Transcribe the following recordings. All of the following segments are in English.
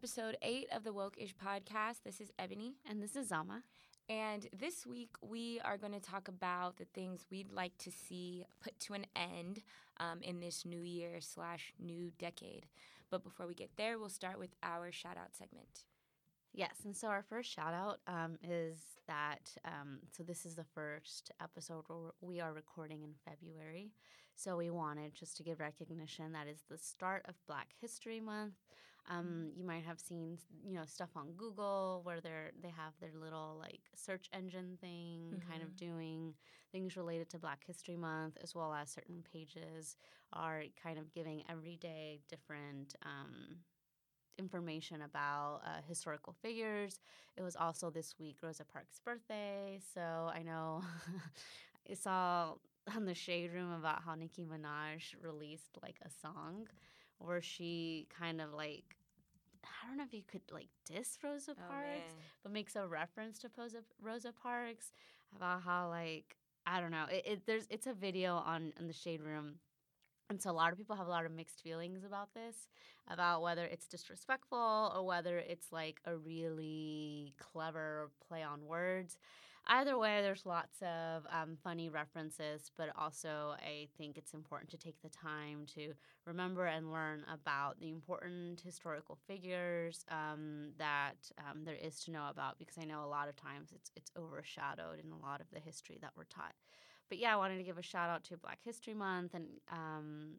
episode eight of the Woke Ish podcast. This is Ebony. And this is Zama. And this week we are going to talk about the things we'd like to see put to an end um, in this new year slash new decade. But before we get there, we'll start with our shout out segment. Yes, and so our first shout out um, is that um, so this is the first episode we are recording in February. So we wanted just to give recognition that is the start of Black History Month. Um, you might have seen you know stuff on Google where they're they have their little like search engine thing, mm-hmm. kind of mm-hmm. doing things related to Black History Month, as well as certain pages are kind of giving everyday different. Um, information about uh, historical figures. It was also this week Rosa Parks' birthday, so I know I saw on the Shade Room about how Nicki Minaj released like a song where she kind of like I don't know if you could like diss Rosa oh, Parks, oh, but makes a reference to Rosa, Rosa Parks about how like I don't know. It, it, there's it's a video on in the Shade Room and so a lot of people have a lot of mixed feelings about this, about whether it's disrespectful or whether it's like a really clever play on words. Either way, there's lots of um, funny references, but also I think it's important to take the time to remember and learn about the important historical figures um, that um, there is to know about because I know a lot of times it's, it's overshadowed in a lot of the history that we're taught but yeah, I wanted to give a shout out to Black History Month and um,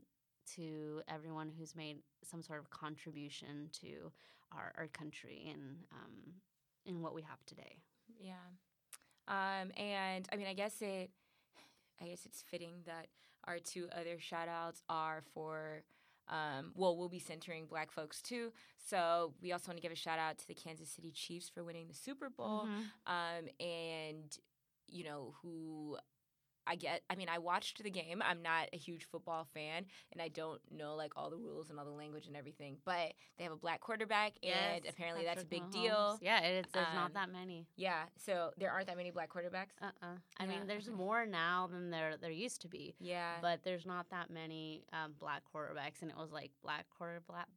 to everyone who's made some sort of contribution to our, our country and um, in what we have today. Yeah, um, and I mean, I guess it, I guess it's fitting that our two other shout outs are for. Um, well, we'll be centering black folks too. So we also want to give a shout out to the Kansas City Chiefs for winning the Super Bowl. Mm-hmm. Um, and, you know, who I get I mean I watched the game. I'm not a huge football fan and I don't know like all the rules and all the language and everything. But they have a black quarterback and yes, apparently Patrick that's a big Mahomes. deal. Yeah, it's there's um, not that many. Yeah, so there aren't that many black quarterbacks. Uh-uh. I yeah. mean there's more now than there there used to be. Yeah. But there's not that many um, black quarterbacks and it was like black quarter black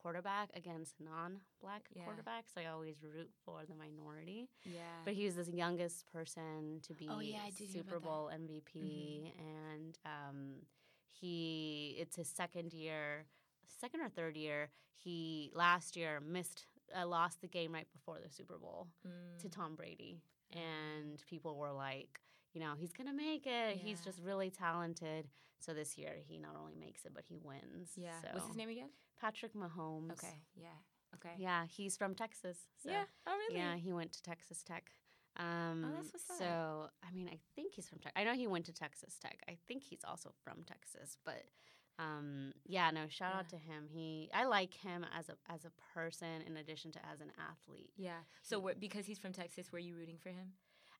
quarterback against non-black yeah. quarterbacks. I always root for the minority. Yeah. But he was the youngest person to be oh, yeah, Super Bowl MVP, mm-hmm. and um, he it's his second year, second or third year. He last year missed, uh, lost the game right before the Super Bowl mm. to Tom Brady, and people were like you know, he's gonna make it. Yeah. He's just really talented. So this year he not only makes it, but he wins. Yeah. So. What's his name again? Patrick Mahomes. Okay. Yeah. Okay. Yeah, he's from Texas. So, yeah. Oh, really? Yeah, he went to Texas Tech. Um, oh, that's what's So, I mean, I think he's from Tech. I know he went to Texas Tech. I think he's also from Texas, but um, yeah, no, shout yeah. out to him. He, I like him as a as a person in addition to as an athlete. Yeah. So, he, because he's from Texas, were you rooting for him?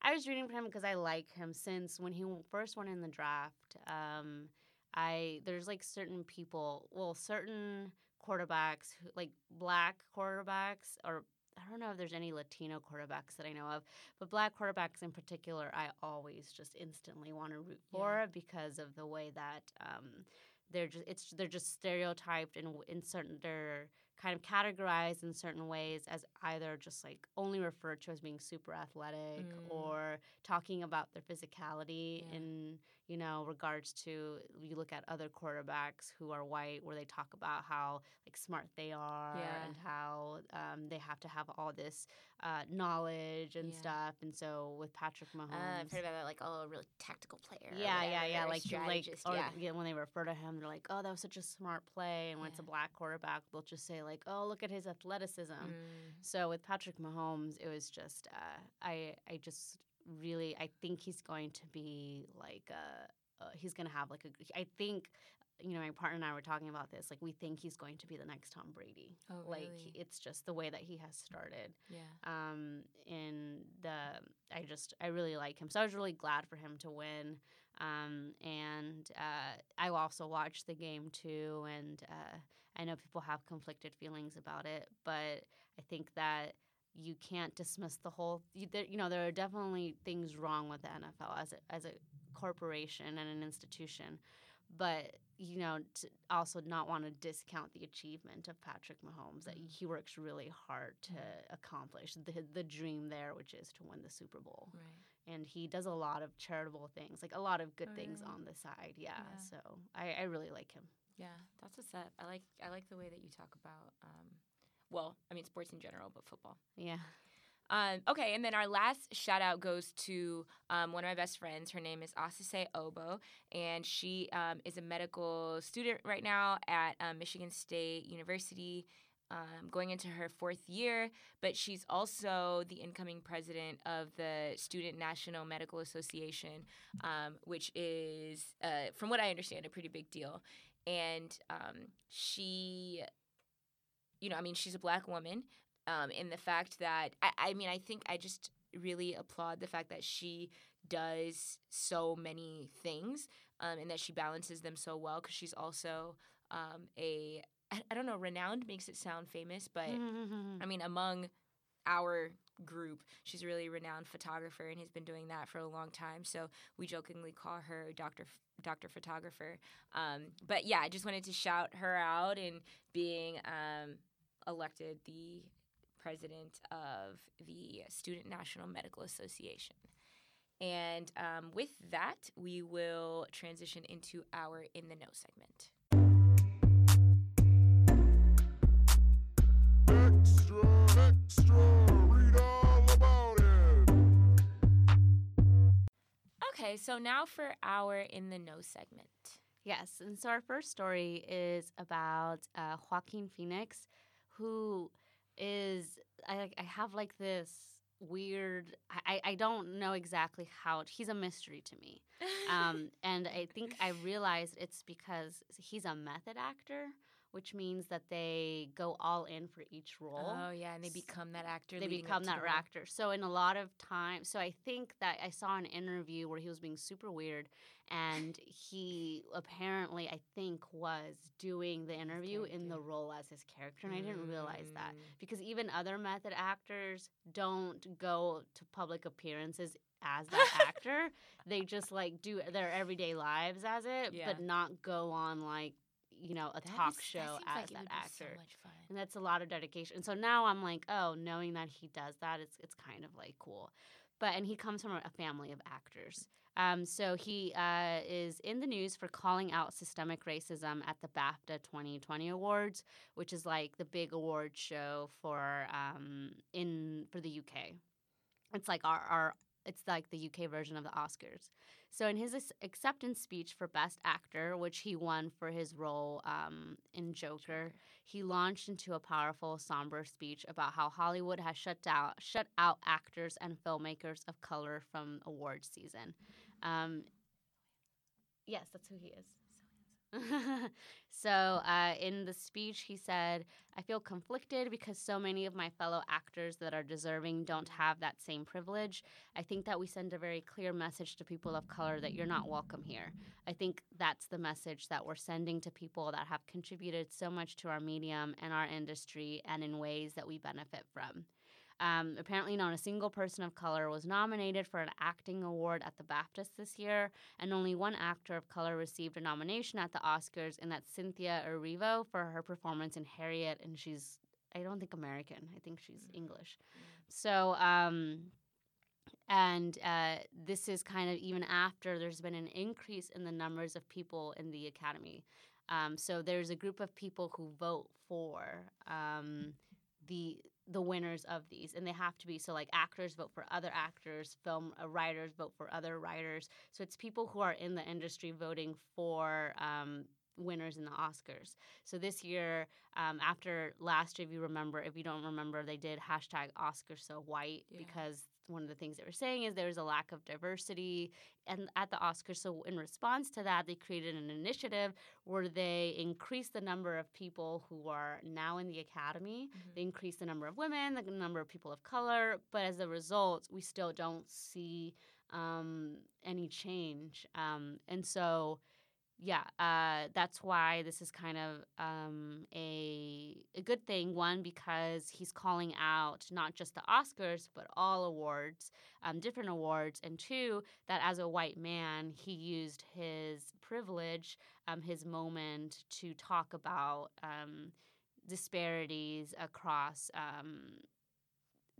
I was rooting for him because I like him since when he first went in the draft. Um, I there's like certain people, well, certain quarterbacks, like black quarterbacks, or I don't know if there's any Latino quarterbacks that I know of, but black quarterbacks in particular, I always just instantly want to root for yeah. because of the way that um, they're just it's they're just stereotyped and in certain they're kind of categorized in certain ways as either just like only referred to as being super athletic mm. or talking about their physicality yeah. in you know regards to you look at other quarterbacks who are white where they talk about how like smart they are yeah. and how um, they have to have all this uh, knowledge and yeah. stuff and so with Patrick Mahomes uh, I've heard about that like oh a really tactical player yeah yeah yeah like like or, yeah. when they refer to him they're like oh that was such a smart play and when it's a black quarterback they'll just say like like, oh, look at his athleticism. Mm. So with Patrick Mahomes, it was just, uh, I, I just really, I think he's going to be like, uh, uh, he's going to have like a, I think, you know, my partner and I were talking about this. Like, we think he's going to be the next Tom Brady. Oh, really? Like, it's just the way that he has started. Yeah. Um, and the, I just, I really like him. So I was really glad for him to win. Um, and uh, I also watched the game too, and uh, I know people have conflicted feelings about it, but I think that you can't dismiss the whole. You, there, you know, there are definitely things wrong with the NFL as a, as a corporation and an institution, but you know, to also not want to discount the achievement of Patrick Mahomes that Mhm. he works really hard to Mhm. accomplish the the dream there, which is to win the Super Bowl. Right. And he does a lot of charitable things, like a lot of good Oh, things on the side. Yeah, Yeah. so I, I really like him. Yeah, that's what's up. I like I like the way that you talk about um well, I mean sports in general, but football. Yeah. Um, okay, and then our last shout out goes to um, one of my best friends. Her name is Asase Obo, and she um, is a medical student right now at um, Michigan State University, um, going into her fourth year. But she's also the incoming president of the Student National Medical Association, um, which is, uh, from what I understand, a pretty big deal. And um, she, you know, I mean, she's a black woman um, in the fact that I, I mean I think I just really applaud the fact that she does so many things um, and that she balances them so well because she's also um, a I, I don't know renowned makes it sound famous but I mean among our group she's a really renowned photographer and has been doing that for a long time so we jokingly call her Dr. F- Dr. Photographer um, but yeah I just wanted to shout her out and being um, elected the president of the Student National Medical Association. And um, with that, we will transition into our In the Know segment. Extra, extra, read all about it. Okay, so now for our In the Know segment. Yes, and so our first story is about uh, Joaquin Phoenix, who is I, I have like this weird I, I don't know exactly how he's a mystery to me. Um, and i think i realized it's because he's a method actor which means that they go all in for each role Oh yeah, and they become that actor. they become that actor. So in a lot of time, so I think that I saw an interview where he was being super weird, and he apparently I think was doing the interview in the role as his character, and I didn't realize that Mm. because even other method actors don't go to public appearances as that actor. They just like do their everyday lives as it, Yeah. but not go on like you know a That talk is- show as like that actor. So much fun. And that's a lot of dedication. And so now I'm like, oh, knowing that he does that, it's it's kind of like cool. But and he comes from a family of actors. Um, so he uh, is in the news for calling out systemic racism at the BAFTA 2020 Awards, which is like the big award show for um, in for the UK. It's like our, our it's like the UK version of the Oscars. So in his acceptance speech for Best Actor, which he won for his role um, in Joker, he launched into a powerful, somber speech about how Hollywood has shut down, shut out actors and filmmakers of color from award season. Um, yes, that's who he is. so, uh, in the speech, he said, I feel conflicted because so many of my fellow actors that are deserving don't have that same privilege. I think that we send a very clear message to people of color that you're not welcome here. I think that's the message that we're sending to people that have contributed so much to our medium and our industry and in ways that we benefit from. Um, apparently, not a single person of color was nominated for an acting award at the BAFTAs this year, and only one actor of color received a nomination at the Oscars, and that's Cynthia Erivo for her performance in Harriet, and she's I don't think American. I think she's English. So, um, and uh, this is kind of even after there's been an increase in the numbers of people in the Academy. Um, so there's a group of people who vote for um, the the winners of these, and they have to be so like actors vote for other actors, film uh, writers vote for other writers. So it's people who are in the industry voting for. Um, winners in the Oscars. So this year, um, after last year, if you remember, if you don't remember, they did hashtag Oscar so white Yeah. because one of the things they were saying is there's a lack of diversity and at the Oscars. So in response to that, they created an initiative where they increased the number of people who are now in the Academy. Mhm. They increased the number of women, the number of people of color, but as a result, we still don't see um, any change. Um, and so yeah, uh, that's why this is kind of um, a a good thing. One, because he's calling out not just the Oscars but all awards, um, different awards, and two, that as a white man, he used his privilege, um, his moment to talk about um, disparities across um,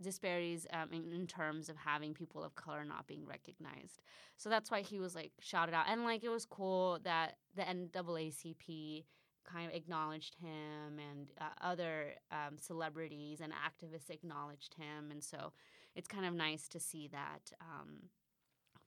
disparities um, in, in terms of having people of color not being recognized. So that's why he was like shouted out, and like it was cool that the NAACP kind of acknowledged him, and uh, other um, celebrities and activists acknowledged him, and so it's kind of nice to see that. Um,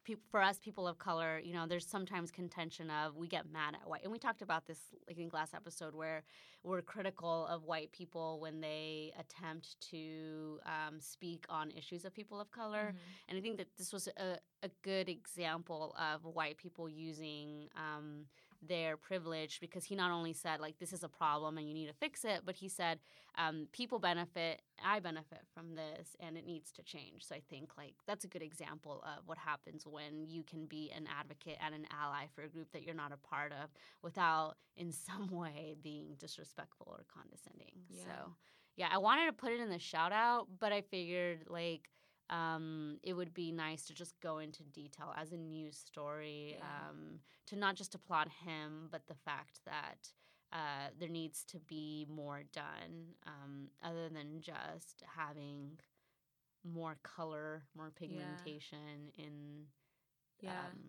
peop for us, people of color, you know, there's sometimes contention of we get mad at white, and we talked about this like in last episode where we're critical of white people when they attempt to um, speak on issues of people of color. Mhm. And I think that this was a, a good example of white people using um, their privilege because he not only said, like, this is a problem and you need to fix it, but he said, um, people benefit, I benefit from this, and it needs to change. So I think, like, that's a good example of what happens when you can be an advocate and an ally for a group that you're not a part of without, in some way, being disrespectful or condescending. Yeah. So, yeah, I wanted to put it in the shout out, but I figured, like, um, it would be nice to just go into detail as a news story Yeah. um, to not just applaud him, but the fact that uh, there needs to be more done um, other than just having more color, more pigmentation in. Yeah. Um,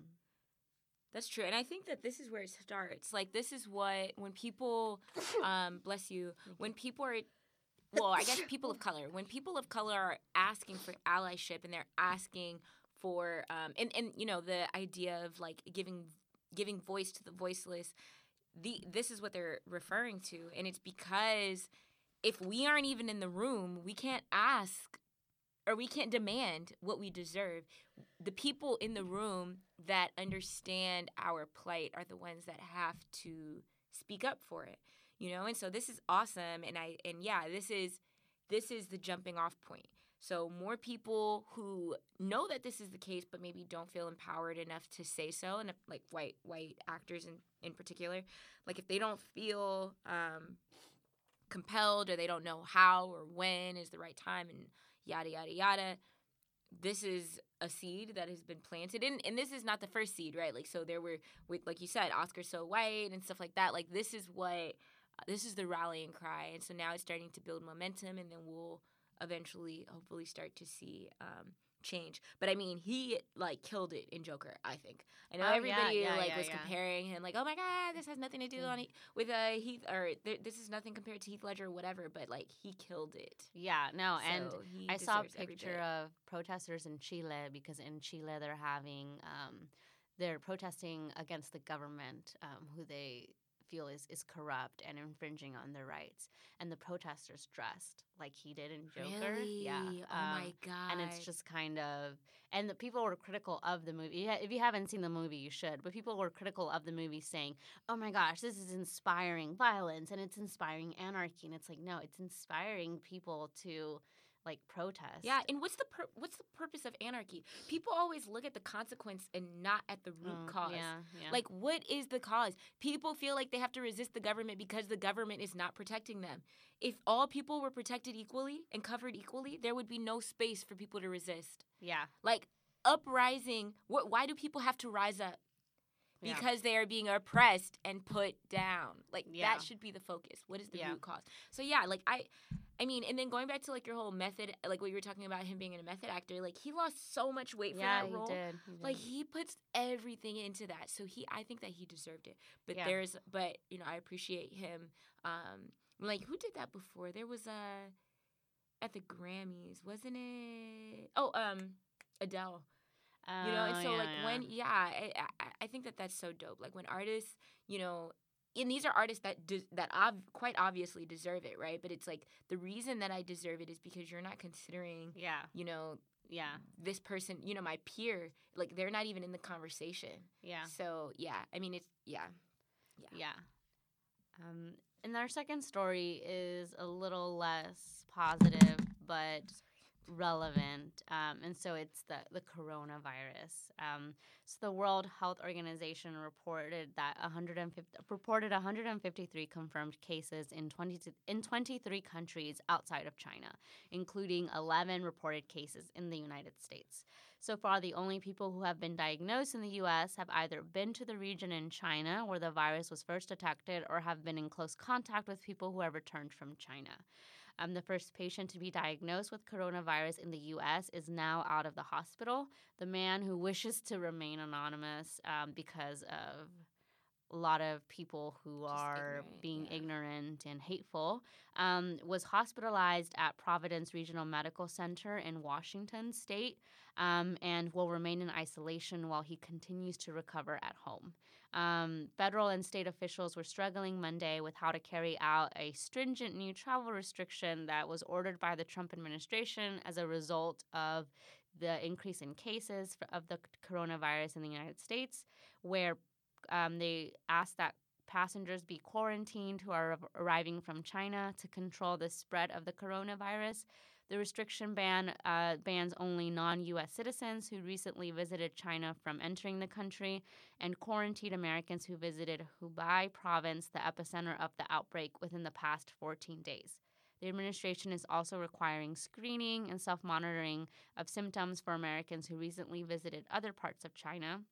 That's true. And I think that this is where it starts. Like this is what when people um bless you, when people are well, I guess people of color, when people of color are asking for allyship and they're asking for um and and you know the idea of like giving giving voice to the voiceless, the this is what they're referring to and it's because if we aren't even in the room, we can't ask or we can't demand what we deserve. The people in the room that understand our plight are the ones that have to speak up for it. You know, and so this is awesome and I and yeah, this is this is the jumping off point. So more people who know that this is the case but maybe don't feel empowered enough to say so and like white white actors in in particular, like if they don't feel um compelled or they don't know how or when is the right time and yada yada yada this is a seed that has been planted and, and this is not the first seed right like so there were with like you said oscar so white and stuff like that like this is what this is the rallying cry. And so now it's starting to build momentum and then we'll eventually hopefully start to see um change. But i mean he like killed it in joker i think. I know Oh, everybody yeah, like yeah, was yeah. comparing him like oh my god this has nothing to do Mm. on He- with uh heath or th- this is nothing compared to heath ledger or whatever but like he killed it. Yeah, no, and So he I saw a picture of protesters in Chile because in Chile they're having um, they're protesting against the government um, who they feel is, is corrupt and infringing on their rights, and the protesters dressed like he did in Joker. Really? Yeah. Oh um, my god. and it's just kind of and the people were critical of the movie if you haven't seen the movie you should but people were critical of the movie saying oh my gosh this is inspiring violence and it's inspiring anarchy and it's like no it's inspiring people to like protest yeah. And what's the pur- what's the purpose of anarchy? People always look at the consequence and not at the root Mm, cause. yeah, yeah. Like, what is the cause? People feel like they have to resist the government because the government is not protecting them. If all people were protected equally and covered equally, there would be no space for people to resist. yeah Like, uprising, wh- why do people have to rise up? Yeah. Because they are being oppressed and put down. Like Yeah. that should be the focus. What is the Yeah. root cause? So yeah, like I I mean, and then going back to like your whole method, like what you were talking about him being a method actor, like he lost so much weight for yeah that he role. did, he Like did. he puts everything into that. So he I think that he deserved it. But Yeah. there's but you know, I appreciate him um like who did that before? There was a at the Grammys, wasn't it? Oh, um Adele. You know, and Oh, so yeah, like when yeah, I, I I think that that's so dope. Like when artists, you know, and these are artists that that ob- quite obviously deserve it, right? But it's like the reason that I deserve it is because you're not considering, yeah you know, yeah this person, you know, my peer, like they're not even in the conversation. yeah So yeah, I mean it's yeah, Yeah. Um, and our second story is a little less positive, but relevant, um, and so it's the the coronavirus. Um, so the World Health Organization reported that 150 reported 153 confirmed cases in 20 in 23 countries outside of China, including 11 reported cases in the United States. So far, the only people who have been diagnosed in the US have either been to the region in China where the virus was first detected or have been in close contact with people who have returned from China. Um, the first patient to be diagnosed with coronavirus in the U.S. is now out of the hospital. The man who wishes to remain anonymous um, because of a lot of people who Just are ignorant, being yeah. ignorant and hateful um, was hospitalized at Providence Regional Medical Center in Washington State um, and will remain in isolation while he continues to recover at home. Um, federal and state officials were struggling Monday with how to carry out a stringent new travel restriction that was ordered by the Trump administration as a result of the increase in cases of the coronavirus in the United States, where um, they asked that passengers be quarantined who are arriving from China to control the spread of the coronavirus. The restriction ban uh, bans only non US citizens who recently visited China from entering the country and quarantined Americans who visited Hubei province, the epicenter of the outbreak, within the past 14 days. The administration is also requiring screening and self monitoring of symptoms for Americans who recently visited other parts of China.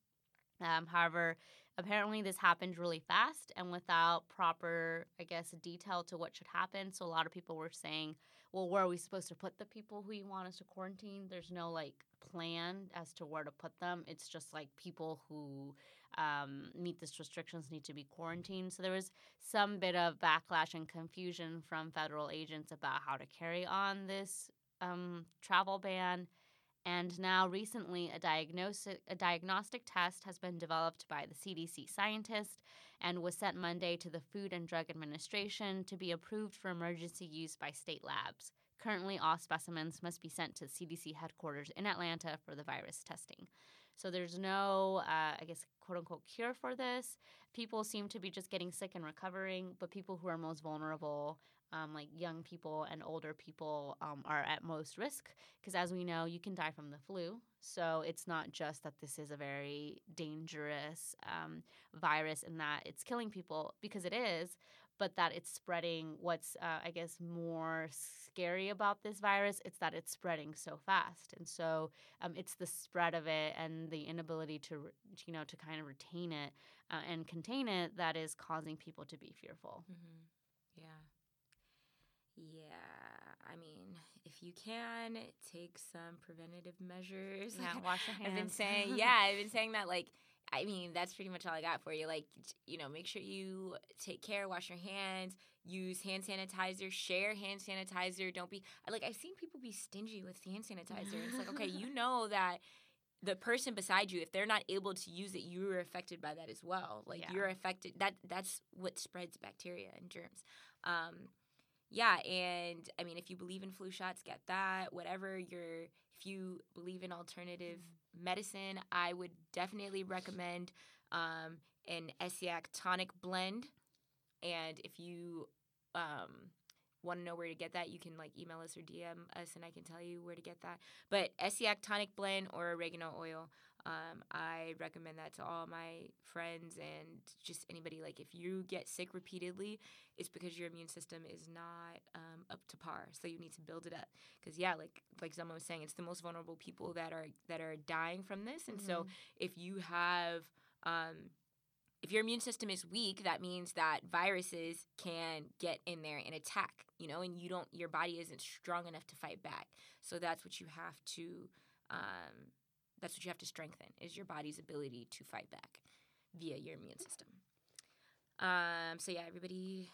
Um, however, apparently this happened really fast and without proper, I guess, detail to what should happen. So a lot of people were saying, well, where are we supposed to put the people who you want us to quarantine? There's no like plan as to where to put them. It's just like people who um, meet these restrictions need to be quarantined. So there was some bit of backlash and confusion from federal agents about how to carry on this um, travel ban. And now, recently, a diagnostic, a diagnostic test has been developed by the CDC scientist and was sent Monday to the Food and Drug Administration to be approved for emergency use by state labs. Currently, all specimens must be sent to CDC headquarters in Atlanta for the virus testing. So there's no, uh, I guess, quote unquote, cure for this. People seem to be just getting sick and recovering, but people who are most vulnerable, um, like young people and older people, um, are at most risk because, as we know, you can die from the flu. So it's not just that this is a very dangerous um, virus and that it's killing people because it is, but that it's spreading. What's, uh, I guess, more scary about this virus, it's that it's spreading so fast. And so um, it's the spread of it and the inability to, you know, to kind of retain it uh, and contain it that is causing people to be fearful. Mm-hmm. Yeah. Yeah. I mean, if you can, take some preventative measures. Yeah, wash your hands. I've been saying, yeah, I've been saying that. Like, I mean, that's pretty much all I got for you. Like, you know, make sure you take care, wash your hands, use hand sanitizer, share hand sanitizer. Don't be like I've seen people be stingy with hand sanitizer. It's like, okay, you know that the person beside you, if they're not able to use it, you're affected by that as well. Like Yeah. you're affected. That that's what spreads bacteria and germs. Um, yeah, and I mean, if you believe in flu shots, get that. Whatever you're, if you believe in alternative medicine, I would definitely recommend um, an Essiac tonic blend. And if you um, want to know where to get that, you can like email us or DM us, and I can tell you where to get that. But Essiac tonic blend or oregano oil, um, I recommend that to all my friends and just anybody. Like if you get sick repeatedly, it's because your immune system is not um, up to par. So you need to build it up. Because yeah, like like someone was saying, it's the most vulnerable people that are that are dying from this. And so if you have um, if your immune system is weak, that means that viruses can get in there and attack, you know, and you don't, your body isn't strong enough to fight back. So that's what you have to, um, that's what you have to strengthen is your body's ability to fight back via your immune system. Um, so yeah, everybody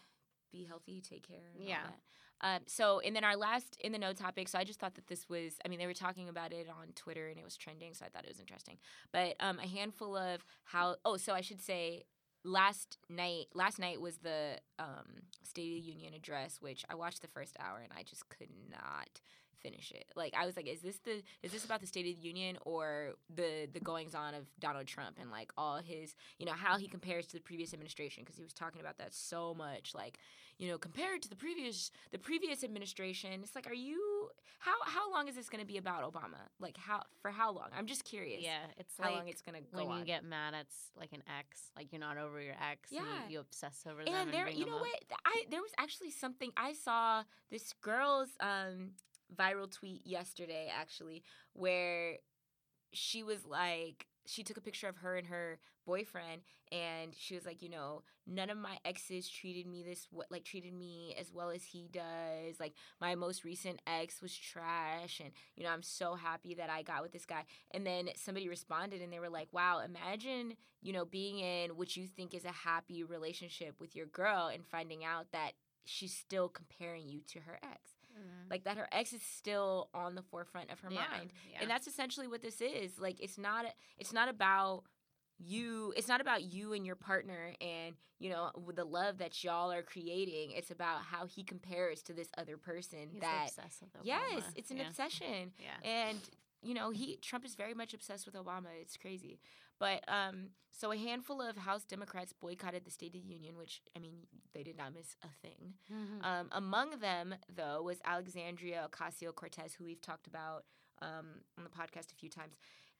be healthy, take care. And Yeah. All that. Um, so, and then our last in the know topic. So I just thought that this was. I mean, they were talking about it on Twitter and it was trending, so I thought it was interesting. But um, a handful of how. Oh, so I should say last night. Last night was the um, State of the Union address, which I watched the first hour and I just could not finish it. Like I was like, is this the is this about the State of the Union or the the goings on of Donald Trump and like all his you know how he compares to the previous administration because he was talking about that so much like you know compared to the previous the previous administration it's like are you how how long is this going to be about Obama? Like how for how long? I'm just curious. Yeah, it's how like long it's going to go when on. you get mad at like an ex, like you're not over your ex, and Yeah. you, you obsess over them. and there, you know what? I there was actually something I saw this girl's um viral tweet yesterday actually where she was like she took a picture of her and her boyfriend and she was like you know none of my exes treated me this what like treated me as well as he does. Like my most recent ex was trash and you know i'm so happy that i got with this guy. And then somebody responded and they were like wow imagine you know being in what you think is a happy relationship with your girl and finding out that she's still comparing you to her ex Mhm. like that her ex is still on the forefront of her Yeah, mind yeah. and that's essentially what this is like it's not it's not about you it's not about you and your partner and you know with the love that y'all are creating it's about how he compares to this other person He's that obsessed with yes it's an yeah. obsession Yeah. and you know he trump is very much obsessed with obama it's crazy but um so a handful of house democrats boycotted the state of the union which i mean they did not miss a thing Mhm. um, among them, though, was Alexandria Ocasio Cortez, who we've talked about um, on the podcast a few times.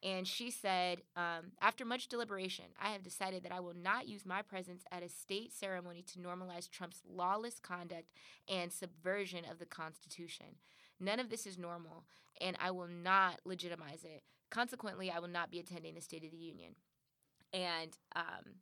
And she said, um, after much deliberation, I have decided that I will not use my presence at a state ceremony to normalize Trump's lawless conduct and subversion of the Constitution. None of this is normal, and I will not legitimize it. Consequently, I will not be attending the State of the Union. And um,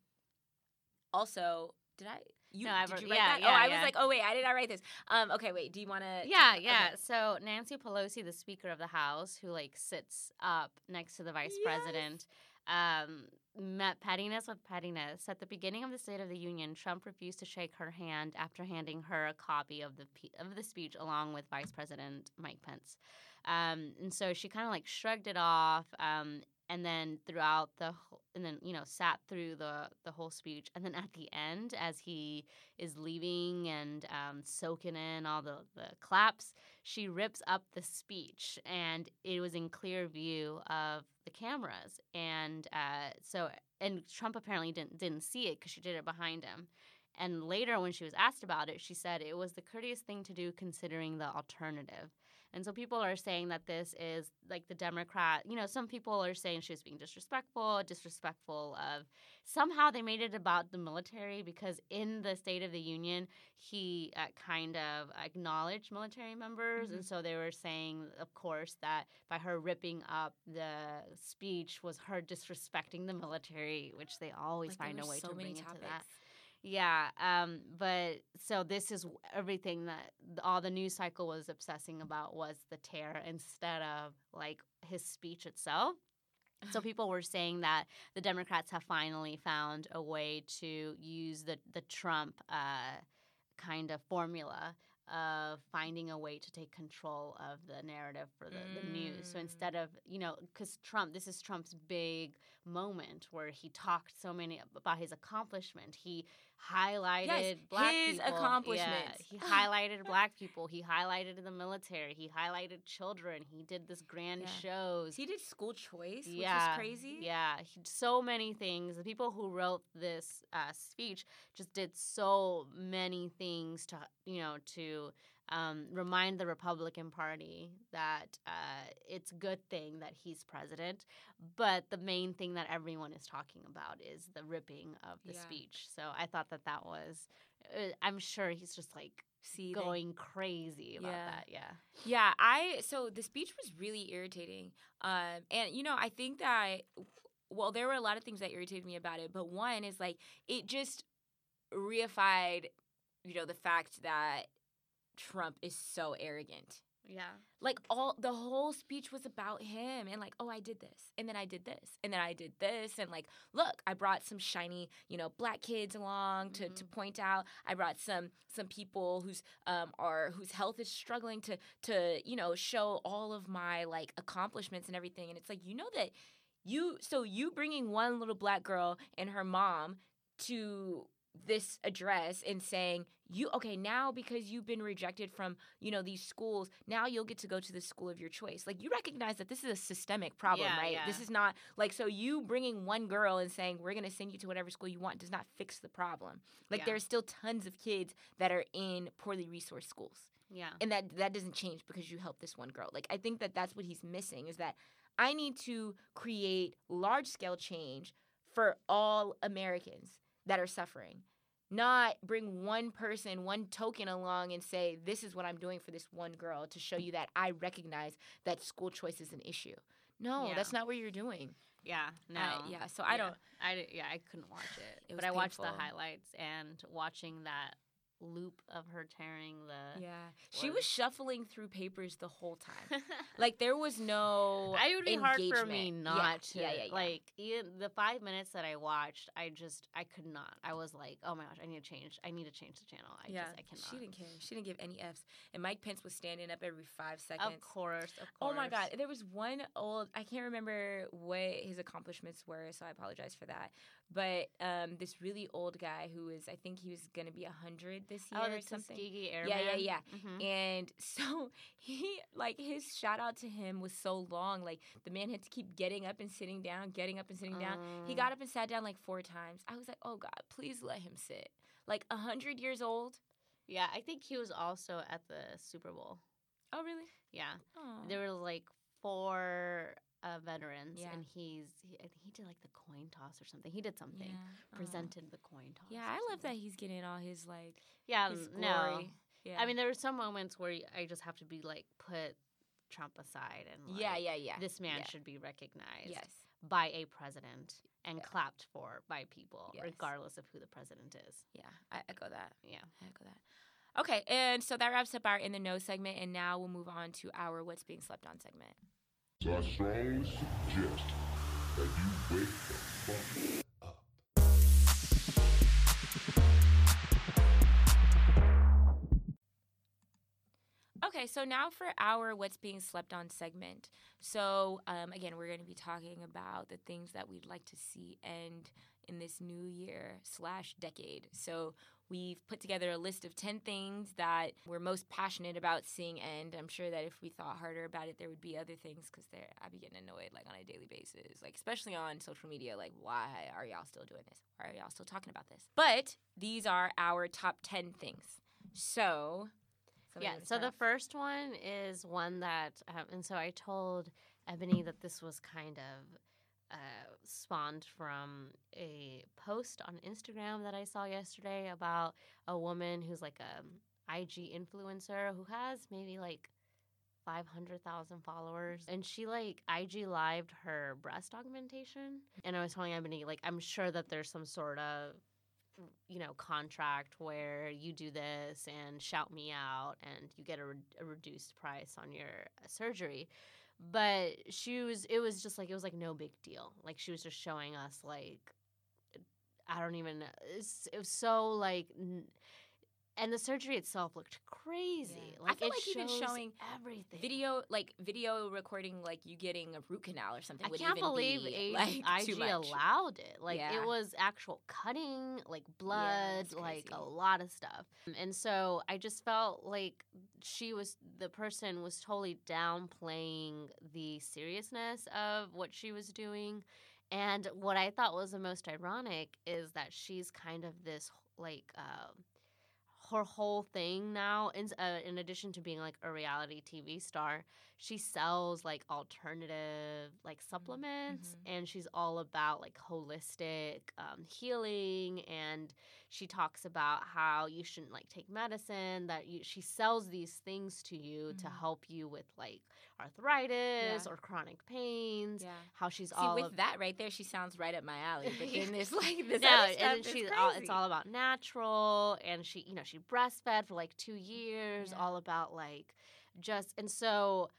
also, did I? You, No, did wrote- you write yeah, that? yeah, oh, I yeah. was like, oh wait, I did not write this. Um, okay, wait. Do you want to? Yeah, yeah. So Nancy Pelosi, the Speaker of the House, who like sits up next to the Vice Yes. President, um, met pettiness with pettiness. At the beginning of the State of the Union, Trump refused to shake her hand after handing her a copy of the of the speech along with Vice President Mike Pence. Um, and so she kind of like shrugged it off. Um, and then throughout the and then you know sat through the the whole speech and then at the end as he is leaving and um, soaking in all the, the claps she rips up the speech and it was in clear view of the cameras and uh, so and trump apparently didn't didn't see it because she did it behind him and later when she was asked about it she said it was the courteous thing to do considering the alternative and so people are saying that this is like the Democrat, you know, some people are saying she was being disrespectful, disrespectful of somehow they made it about the military because in the State of the Union, he uh, kind of acknowledged military members. And so they were saying, of course, that by her ripping up the speech was her disrespecting the military, which they always Like, find a way so to bring into that. Yeah, um, but so this is everything that all the news cycle was obsessing about was the tear instead of like his speech itself. So people were saying that the Democrats have finally found a way to use the the Trump uh, kind of formula of finding a way to take control of the narrative for the, the news. So Mm. instead of, you know, because Trump, this is Trump's big moment where he talked so many about his accomplishment. He highlighted black his people. accomplishments. Yeah, he highlighted black people. He highlighted the military. He highlighted children. He did this grand Yeah. shows. He did school choice, which yeah, is crazy. Yeah, he, so many things. The people who wrote this uh, speech just did so many things to, you know, to um, remind the Republican Party that uh, it's a good thing that he's president. But the main thing that everyone is talking about is the ripping of the Yeah. speech. So I thought that that was, uh, I'm sure he's just like See, they- going crazy about Yeah. that. Yeah. Yeah, I so the speech was really irritating. Um, and you know, I think that well, there were a lot of things that irritated me about it, but one is like it just reified, you know, the fact that Trump is so arrogant. Yeah. Like all the whole speech was about him and like, oh, I did this, and then I did this, and then I did this, and like, look, I brought some shiny, you know, black kids along to, to point out. I brought some some people whose um are whose health is struggling to to you know show all of my like accomplishments and everything. And it's like you know that you so you bringing one little black girl and her mom to this address and saying you okay now because you've been rejected from you know these schools now you'll get to go to the school of your choice like you recognize that this is a systemic problem Yeah, right yeah. this is not like so you bringing one girl and saying we're going to send you to whatever school you want does not fix the problem like Yeah. there's still tons of kids that are in poorly resourced schools Yeah. and that that doesn't change because you help this one girl like i think that that's what he's missing is that i need to create large scale change for all americans that are suffering not bring one person one token along and say this is what i'm doing for this one girl to show you that i recognize that school choice is an issue no Yeah. that's not what you're doing Yeah. Uh, no. I- yeah so i Yeah. don't I, yeah, I couldn't watch it. It but I watched the highlights and watching that loop of her tearing the yeah she was- shuffling through papers the whole time like there was no I would be hard for me not yeah, to yeah, yeah, yeah. like even the five minutes that I watched, I just I could not. I was like, oh my gosh, I need to change. I need to change the channel. I yeah, just I cannot. she didn't care. She didn't give any F's. And Mike Pence was standing up every five seconds. Of course, of course Oh my God. There was one old, I can't remember what his accomplishments were, so I apologize for that. But um, this really old guy who was, I think he was going to be 100 this year Oh, or something. Tuskegee Yeah, Airman. yeah, yeah. Mhm. And so he, like, his shout out to him was so long. Like, the man had to keep getting up and sitting down, getting up and sitting down. He got up and sat down like four times. I was like, oh God, please let him sit. Like, 100 years old. Yeah, I think he was also at the Super Bowl. Oh, really? Yeah, Oh. there were like four uh, veterans, Yeah. and he's he, I think he did like the coin toss or something. He did something. Yeah. Oh. Presented the coin toss. Yeah, I love that he's getting all his like Yeah, his n- no. Yeah. I mean, there were some moments where I just have to be like, put Trump aside and like, yeah, yeah, yeah. this man yeah. should be recognized Yes. by a president and Yeah. clapped for by people, Yes. regardless of who the president is. Yeah, I echo that. Yeah. I echo that. Okay, and so that wraps up our in the know segment, and now we'll move on to our what's being slept on segment. So I strongly suggest that you wake the fuck up. Okay, so now for our what's being slept on segment. So um, again, we're going to be talking about the things that we'd like to see end in this new year slash decade. So we've put together a list of ten things that we're most passionate about seeing end. I'm sure that if we thought harder about it, there would be other things because I'd be getting annoyed like on a daily basis, like especially on social media. Like, why are y'all still doing this? Why are y'all still talking about this? But these are our top ten things. So. yeah. So the off? first one is one that, um, and so I told Ebony that this was kind of uh, spawned from a post on Instagram that I saw yesterday about a woman who's like a IG influencer who has maybe like 500,000 followers. And she like IG lived her breast augmentation. And I was telling Ebony like I'm sure that there's some sort of you know contract where you do this and shout me out and you get a, re- a reduced price on your surgery but she was it was just like it was like no big deal. Like she was just showing us like i don't even it was so like n- and the surgery itself looked crazy Yeah. I feel like even showing everything video like video recording like you getting a root canal or something I would can't even believe be, A- like IG allowed it. Like Yeah. it was actual cutting, like blood, it's like a lot of stuff. And so I just felt like she was the person was totally downplaying the seriousness of what she was doing. And what I thought was the most ironic is that she's kind of this like um her whole thing now in, uh, in addition to being like a reality tv star she sells like alternative like supplements mhm. and she's all about like holistic um, healing and she talks about how you shouldn't like take medicine that you she sells these things to you to Mhm. help you with like arthritis Yeah. or chronic pains Yeah. how she's See, all with of- that right there, she sounds right up my alley. But then there's like this no, other stuff and she's all, it's all about natural, and she, you know, she breastfed for like two years, Yeah. all about like just, and so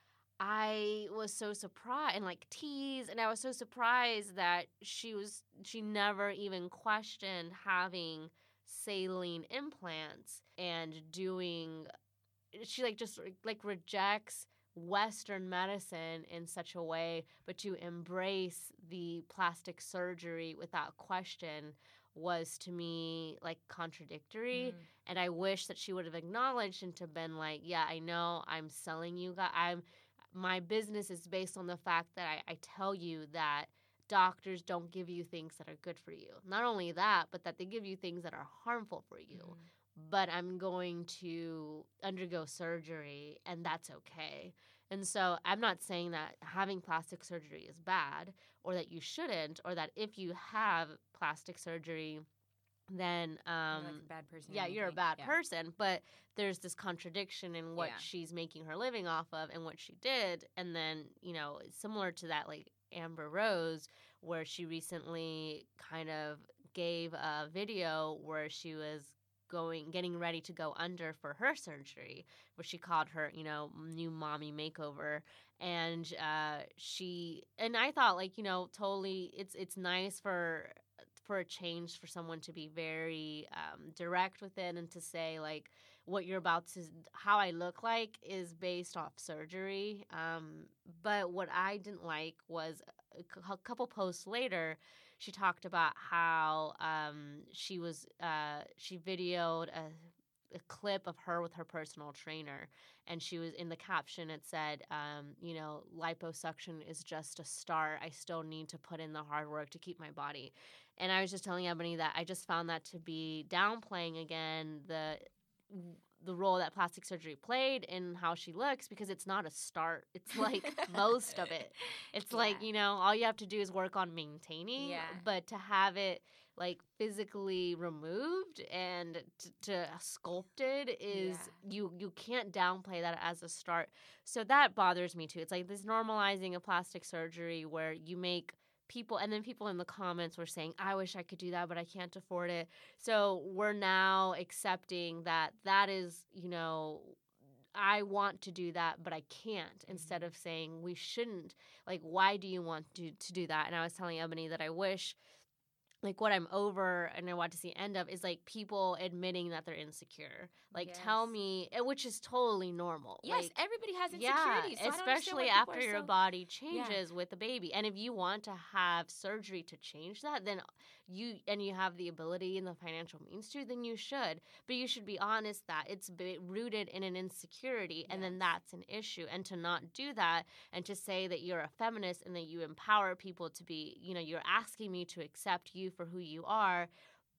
I was so surprised, and like teased, and I was so surprised that she was, she never even questioned having saline implants and doing, she like just like rejects Western medicine in such a way, but to embrace the plastic surgery without question was to me like contradictory. Mm. And I wish that she would have acknowledged and to been like, yeah, I know I'm selling you guys. I'm my business is based on the fact that I, I tell you that doctors don't give you things that are good for you. Not only that, but that they give you things that are harmful for you Mhm. but I'm going to undergo surgery and that's okay. And so I'm not saying that having plastic surgery is bad or that you shouldn't or that if you have plastic surgery then um You're like a bad person. yeah, you're a bad Yeah. person, but there's this contradiction in what Yeah. she's making her living off of and what she did. And then, you know, similar to that, like Amber Rose, where she recently kind of gave a video where she was going getting ready to go under for her surgery where she called her you know new mommy makeover. And uh she and i thought like you know totally it's it's nice for for a change for someone to be very um, direct with it and to say like what you're about to how i look like is based off surgery. Um, but what i didn't like was a cou- a couple posts later she talked about how um, she was uh, she videoed a, a clip of her with her personal trainer and she was in the caption it said um, you know liposuction is just a start. I still need to put in the hard work to keep my body. And i was just telling ebony that i just found that to be downplaying again the the role that plastic surgery played in how she looks because it's not a start. It's like most of it. It's like you know all you have to do is work on maintaining Yeah. but to have it like physically removed and t- to sculpted is Yeah. you you can't downplay that as a start. So that bothers me too. It's like this normalizing of plastic surgery where you make people and then people in the comments were saying i wish i could do that but i can't afford it so we're now accepting that that is you know I want to do that, but I can't. Instead mm-hmm. of saying we shouldn't, like, why do you want to to do that? And I was telling Ebony that I wish, like, what I'm over and I want to see end of is like people admitting that they're insecure. Like, tell me, eh, which is totally normal. Yes, like, everybody has yeah, insecurities. so don't understand especially after your so- body changes with the baby. And if you want to have surgery to change that, then you and you have the ability and the financial means to, then you should. But you should be honest that it's rooted in an insecurity, and then that's an issue. And to not do that, and to say that you're a feminist and that you empower people to be, you know, you're asking me to accept you for who you are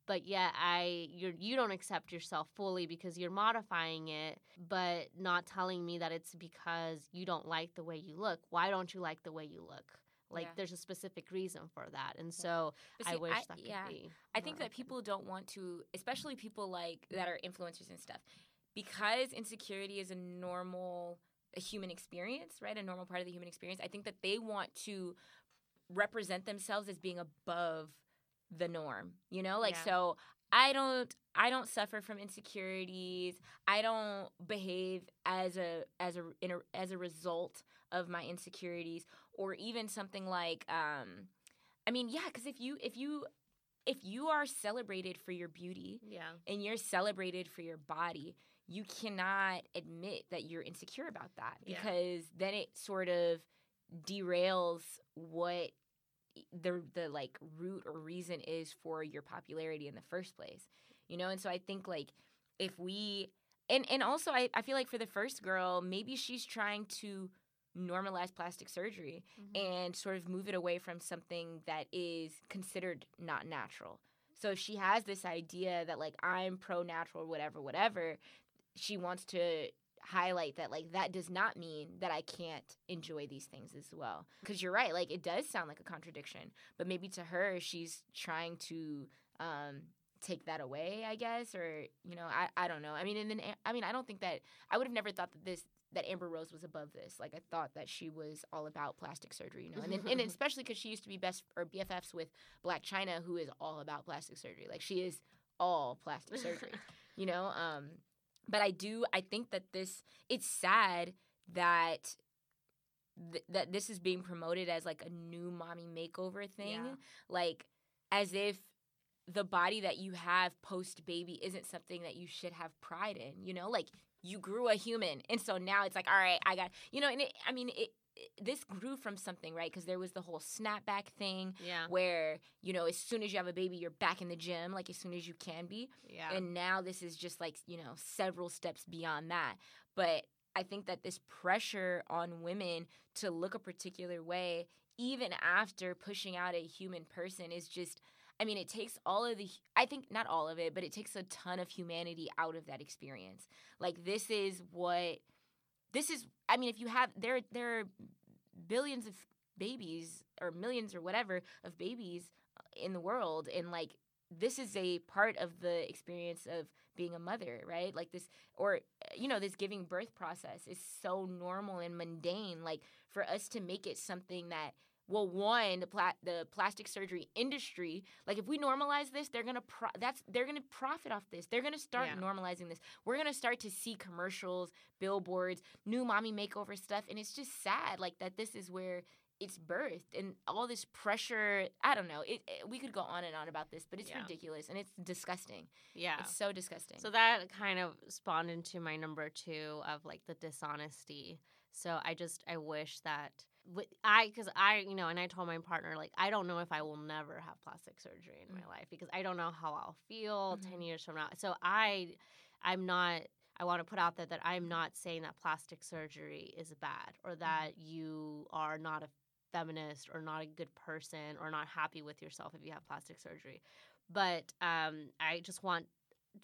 but yet I you're you don't accept yourself fully because you're modifying it, but not telling me that it's because you don't like the way you look. Why don't you like the way you look? Like Yeah. there's a specific reason for that. And so But I see, wish that could yeah. be. I think that people don't want to, especially people like that are influencers and stuff, because insecurity is a normal, a human experience, right? A normal part of the human experience. I think that they want to represent themselves as being above the norm. You know, like Yeah. so. I don't. I don't suffer from insecurities. I don't behave as a as a, in a as a result of my insecurities, or even something like. Um, I mean, yeah, because if you if you if you are celebrated for your beauty Yeah. and you're celebrated for your body, you cannot admit that you're insecure about that Yeah. because then it sort of derails what the the like root or reason is for your popularity in the first place. You know, and so I think like if we and and also I, I feel like for the first girl, maybe she's trying to normalize plastic surgery and sort of move it away from something that is considered not natural. So if she has this idea that like I'm pro natural, whatever, whatever, she wants to highlight that like that does not mean that I can't enjoy these things as well. Because you're right, like it does sound like a contradiction, but maybe to her she's trying to um, take that away, I guess, or you know, I I don't know. I mean, and then I mean, I don't think that I would have never thought that this that Amber Rose was above this. Like I thought that she was all about plastic surgery, you know, and then, and especially because she used to be best or BFFs with Blac Chyna, who is all about plastic surgery. Like she is all plastic surgery, you know. Um, but I do. I think that this. It's sad that. Th- that this is being promoted as like a new mommy makeover thing, Yeah. like as if the body that you have post baby isn't something that you should have pride in. You know, like you grew a human, and so now it's like, all right, I got you know. And it, I mean, it, it this grew from something, right? Because there was the whole snapback thing Yeah. where you know, as soon as you have a baby, you're back in the gym, like as soon as you can be. Yeah. And now this is just like, you know, several steps beyond that. But I think that this pressure on women to look a particular way, even after pushing out a human person, is just, I mean, it takes all of the, I think not all of it, but it takes a ton of humanity out of that experience. Like, this is what, this is, I mean, if you have, there, there are billions of babies or millions or whatever of babies uh, in the world. And like, this is a part of the experience of being a mother, right? Like this, or, uh, you know, this giving birth process is so normal and mundane. Like, for us to make it something that, well, one, the pla- the plastic surgery industry, like if we normalize this, they're gonna pro- that's they're gonna profit off this. They're gonna start Yeah. normalizing this. We're gonna start to see commercials, billboards, new mommy makeover stuff, and it's just sad, like that. This is where it's birthed, and all this pressure. I don't know. It, it- we could go on and on about this, but it's Yeah. ridiculous and it's disgusting. Yeah. It's so disgusting. So that kind of spawned into my number two of like the dishonesty. So I just I wish that I because I you know and I told my partner like I don't know if I will never have plastic surgery in my life because I don't know how I'll feel ten Mhm. years from now. So I I'm not. I want to put out there that I'm not saying that plastic surgery is bad or that you are not a feminist or not a good person or not happy with yourself if you have plastic surgery. But um, I just want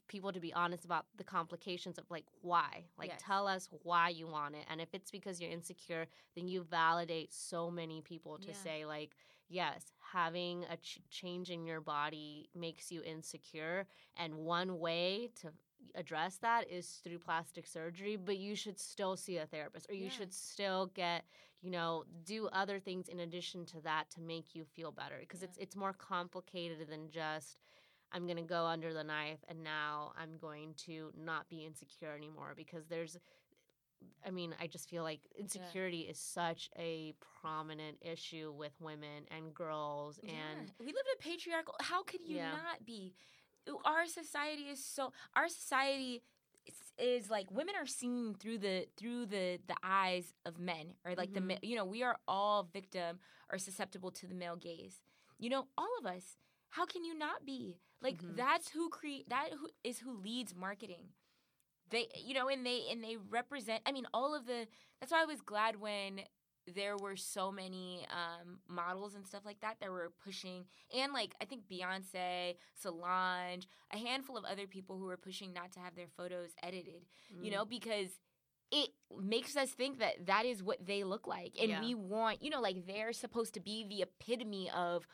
people to be honest about the complications of like why like Yes. tell us why you want it and if it's because you're insecure then you validate so many people to Yeah. say like yes having a ch- change in your body makes you insecure and one way to address that is through plastic surgery but you should still see a therapist or you Yeah. should still get you know do other things in addition to that to make you feel better because Yeah. it's it's more complicated than just I'm going to go under the knife and now I'm going to not be insecure anymore because there's I mean, I just feel like insecurity is such a prominent issue with women and girls and yeah. we live in a patriarchal. How could you Yeah. not be? Our society is so. Our society is, is like women are seen through the through the the eyes of men, or like the Mhm. ma- you know we are all victim or susceptible to the male gaze. You know, all of us. How can you not be? Like Mhm. that's who create. That who is who leads marketing. They, you know, and they and they represent. I mean, all of the. That's why I was glad when there were so many um, models and stuff like that that were pushing, and like I think Beyonce, Solange, a handful of other people who were pushing not to have their photos edited. You Mm. know, because it makes us think that that is what they look like, and Yeah. we want, you know, like they're supposed to be the epitome of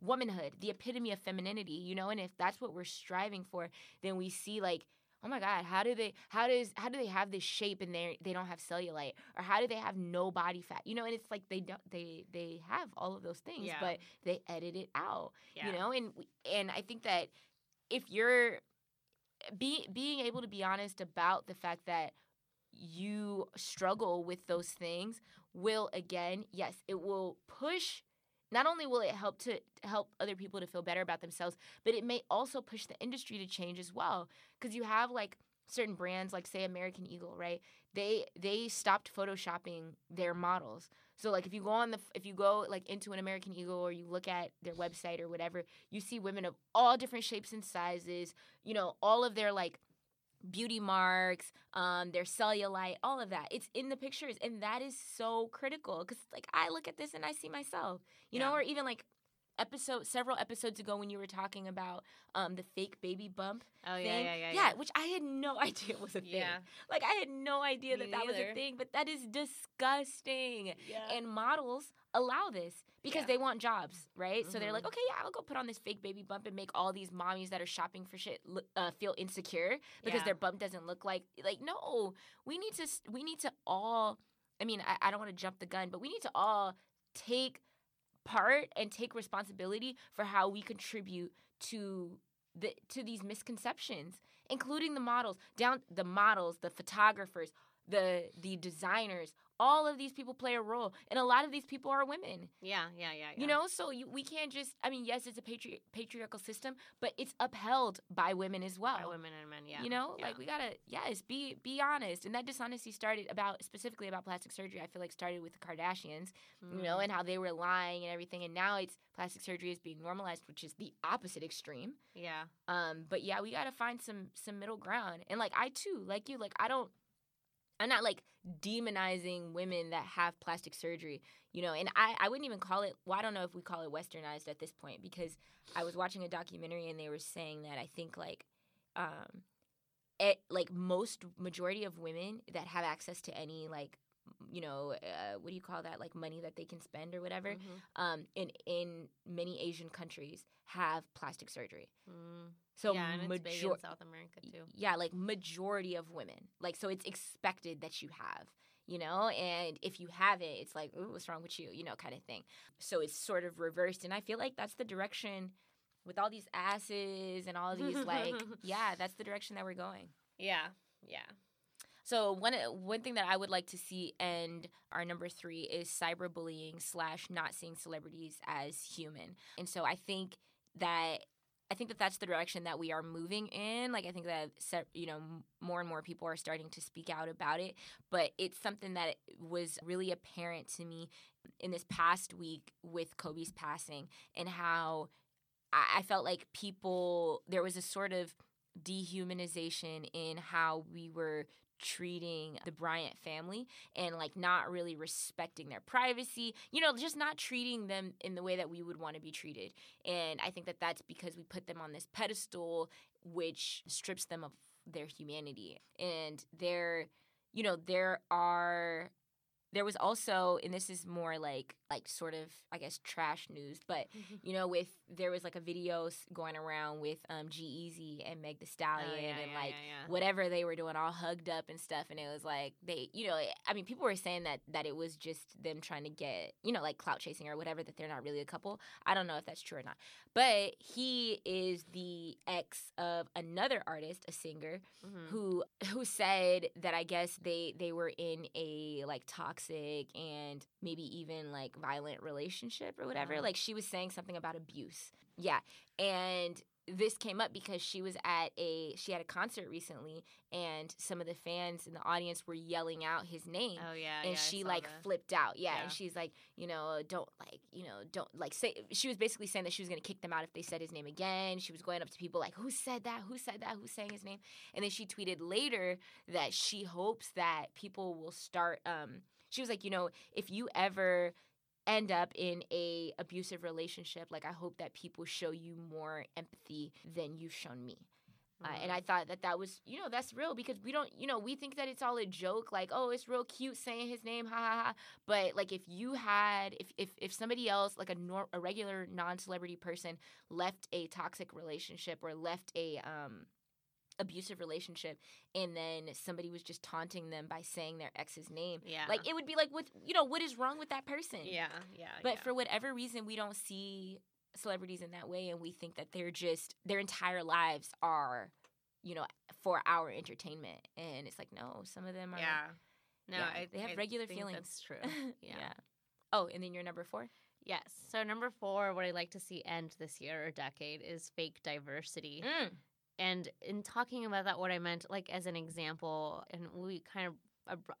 womanhood, the epitome of femininity, you know, and if that's what we're striving for, then we see like oh my god how do they how does how do they have this shape and they they don't have cellulite or how do they have no body fat you know and it's like they don't they they have all of those things Yeah. but they edit it out yeah. you know and and i think that if you're be, being able to be honest about the fact that you struggle with those things will again yes it will push not only will it help to help other people to feel better about themselves but it may also push the industry to change as well. Because you have like certain brands like say american eagle right? They they stopped photoshopping their models. So like if you go on the if you go like into an american eagle or you look at their website or whatever you see women of all different shapes and sizes you know all of their like beauty marks um their cellulite all of that. It's in the pictures and that is so critical because like i look at this and i see myself you know or even like episode several episodes ago when you were talking about um the fake baby bump oh yeah, thing yeah, yeah, yeah which i had no idea was a thing Yeah. like i had no idea Me that that was a thing but that is disgusting yeah. and models allow this because Yeah. they want jobs, right? So they're like, Mhm. okay, yeah, I'll go put on this fake baby bump and make all these mommies that are shopping for shit uh, feel insecure because Yeah. their bump doesn't look like like no. We need to we need to all. I mean, I, I don't want to jump the gun, but we need to all take part and take responsibility for how we contribute to the to these misconceptions, including the models, down the models, the photographers, the the designers. All of these people play a role, and a lot of these people are women. yeah, yeah, yeah, yeah. You know, so you, we can't just. I mean, yes, it's a patri- patriarchal system, but it's upheld by women as well. By women and men, yeah. You know, yeah. like we gotta, yes, be be honest. And that dishonesty started about specifically about plastic surgery. I feel like started with the Kardashians, you know, and how they were lying and everything. And now it's plastic surgery is being normalized, which is the opposite extreme. yeah, Um, but yeah, we gotta find some some middle ground. And like I too, like you, like I don't. I'm not like demonizing women that have plastic surgery, you know, and I, I wouldn't even call it, well, I don't know if we call it westernized at this point because I was watching a documentary and they were saying that I think like, um, it, like most majority of women that have access to any like you know uh, what do you call that like money that they can spend or whatever Mhm. um in in many asian countries have plastic surgery Mm. so yeah, and it's big in South America too. yeah like majority of women like so it's expected that you have you know and if you have it it's like ooh what's wrong with you you know kind of thing so it's sort of reversed and i feel like that's the direction with all these asses and all these like yeah that's the direction that we're going Yeah, yeah. So one uh, one thing that I would like to see end our number three is cyberbullying slash not seeing celebrities as human, and so I think that I think that that's the direction that we are moving in. Like I think that you know more and more people are starting to speak out about it, but it's something that was really apparent to me in this past week with Kobe's passing and how I felt like people there was a sort of dehumanization in how we were treating the Bryant family and like not really respecting their privacy, you know, just not treating them in the way that we would want to be treated. And I think that that's because we put them on this pedestal which strips them of their humanity. And there you know, there are there was also and this is more like like sort of I guess trash news, but you know, with there was like a video going around with um G-Eazy and Meg the Stallion Oh, yeah, and yeah, like yeah, whatever they were doing, all hugged up and stuff, and it was like they, you know, I mean, people were saying that that it was just them trying to get, you know, like clout chasing or whatever, that they're not really a couple. I don't know if that's true or not, but he is the ex of another artist, a singer, Mhm. who who said that I guess they they were in a like toxic and maybe even like violent relationship or whatever. Wow. Like she was saying something about abuse. Yeah. And this came up because she was at a she had a concert recently and some of the fans in the audience were yelling out his name Oh yeah, and yeah, she like the- flipped out yeah, Yeah. and she's like you know don't like you know don't like say she was basically saying that she was going to kick them out if they said his name again she was going up to people like who said that who said that who's saying his name and then she tweeted later that she hopes that people will start um she was like you know if you ever end up in a abusive relationship like i hope that people show you more empathy than you've shown me uh, and Mhm. I thought that that was, you know, that's real because we don't, you know, we think that it's all a joke, like, oh, it's real cute saying his name, ha ha ha. But like, if you had, if if if somebody else, like a nor- a regular non-celebrity person, left a toxic relationship or left a um abusive relationship, and then somebody was just taunting them by saying their ex's name, yeah, like it would be like, what, you know, what is wrong with that person? yeah, yeah. But yeah. for whatever reason, we don't see celebrities in that way, and we think that they're just their entire lives are, you know, for our entertainment. And it's like, no, some of them are. yeah, no, yeah, I, they have I regular feelings. That's true. yeah. Yeah. Oh, and then your number four. Yes. So number four, what I'd like to see end this year or decade is fake diversity. Mm. And in talking about that, what I meant, like as an example, and we kind of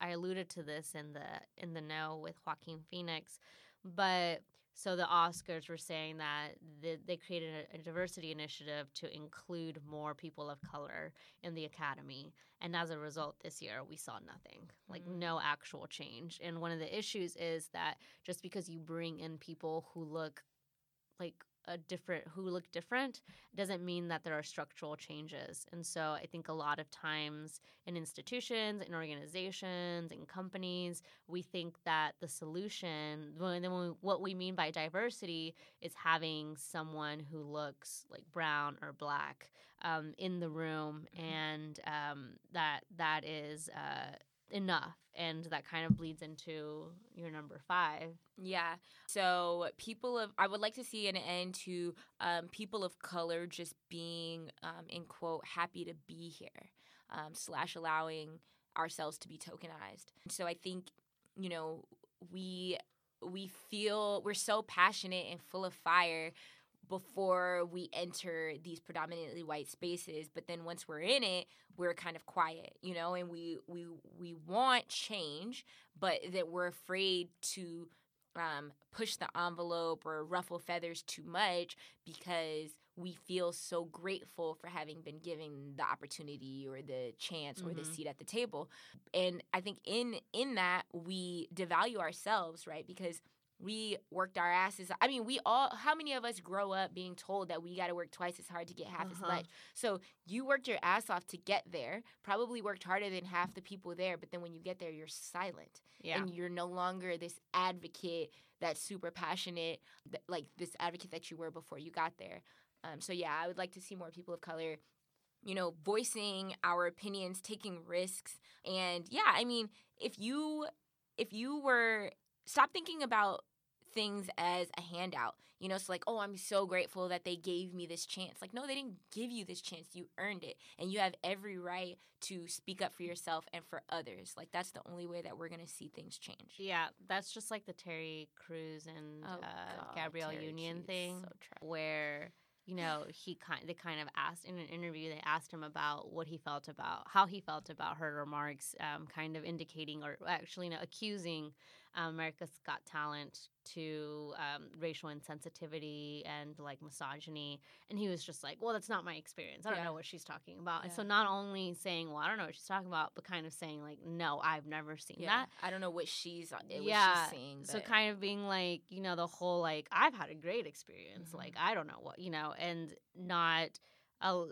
I alluded to this in the in the know with Joaquin Phoenix, but so the Oscars were saying that the, they created a, a diversity initiative to include more people of color in the Academy, and as a result, this year we saw nothing, like Mm. no actual change. And one of the issues is that just because you bring in people who look like a different who look different doesn't mean that there are structural changes. And so I think a lot of times in institutions, in organizations, in companies, we think that the solution, when, then when we, what we mean by diversity, is having someone who looks like brown or black um, in the room, Mhm. and um, that that is uh, enough. And that kind of bleeds into your number five. Yeah. So people of I would like to see an end to um, people of color just being um, in quote happy to be here um, slash allowing ourselves to be tokenized. So I think you know we we feel we're so passionate and full of fire before we enter these predominantly white spaces but then once we're in it we're kind of quiet you know and we we we want change but that we're afraid to um, push the envelope or ruffle feathers too much because we feel so grateful for having been given the opportunity or the chance or the Mhm. seat at the table. And I think in in that we devalue ourselves, right? Because we worked our asses. I mean, we all. How many of us grow up being told that we got to work twice as hard to get half as Uh-huh. much? So you worked your ass off to get there. Probably worked harder than half the people there. But then when you get there, you're silent, Yeah. and you're no longer this advocate that's super passionate, like this advocate that you were before you got there. Um, so yeah, I would like to see more people of color you know, voicing our opinions, taking risks. And yeah, I mean, if you if you were stop thinking about things as a handout. You know, it's like, oh, I'm so grateful that they gave me this chance. Like, no, they didn't give you this chance. You earned it. And you have every right to speak up for yourself and for others. Like, that's the only way that we're going to see things change. Yeah, that's just like the Terry Crews and Oh, uh, Gabrielle Terry Union thing, so where you know he kind they kind of asked in an interview they asked him about what he felt about how he felt about her remarks, um, kind of indicating or actually you know, accusing um, America's Got Talent to um, racial insensitivity and like misogyny, and he was just like, "Well, that's not my experience. I don't Yeah. know what she's talking about." And so not only saying, "Well, I don't know what she's talking about," but kind of saying like, "No, I've never seen Yeah, that." I don't know what she's uh, what Yeah, she's saying. So kind of being like, you know, the whole like I've had a great experience. Mhm. Like I don't know what, you know, and not uh,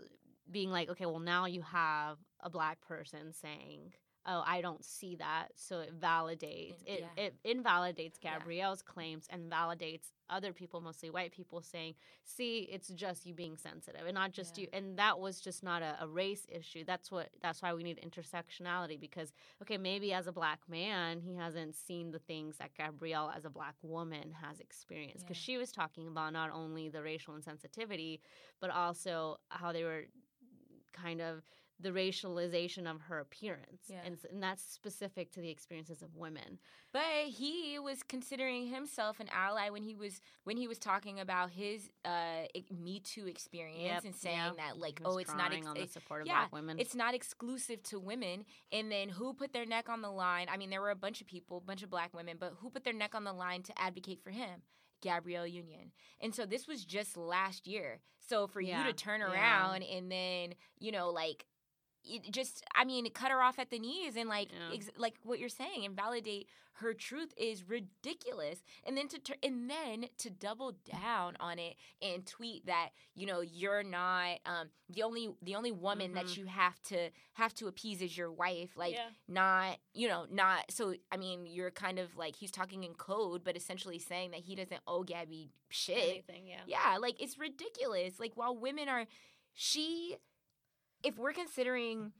being like, okay, well now you have a black person saying, "Oh, I don't see that." So it validates it yeah. it invalidates Yeah. Gabrielle's claims and validates other people, mostly white people saying, "See, it's just you being sensitive and not just Yeah. you." And that was just not a, a race issue. That's what that's why we need intersectionality because okay, maybe as a black man, he hasn't seen the things that Gabrielle, as a black woman, has experienced. Because Yeah. she was talking about not only the racial insensitivity, but also how they were kind of the racialization of her appearance. Yeah. And, and that's specific to the experiences of women. But he was considering himself an ally when he was when he was talking about his uh Me Too experience Yep, and saying yeah. that like, oh, it's not ex- on the support of yeah, black women. it's not exclusive to women. And then who put their neck on the line? I mean, there were a bunch of people, a bunch of black women, but who put their neck on the line to advocate for him? Gabrielle Union. And so this was just last year. So for you to turn yeah. around and then, you know, like just I mean, cut her off at the knees and like Yeah. ex- like what you're saying and validate her truth is ridiculous. And then to tur- and then to double down on it and tweet that, you know, you're not um the only the only woman that Mhm. you have to have to appease is your wife. Like Yeah. not, you know, not so I mean, you're kind of like he's talking in code but essentially saying that he doesn't owe Gabby shit. Anything, yeah. Yeah, like it's ridiculous. Like while women are she if we're considering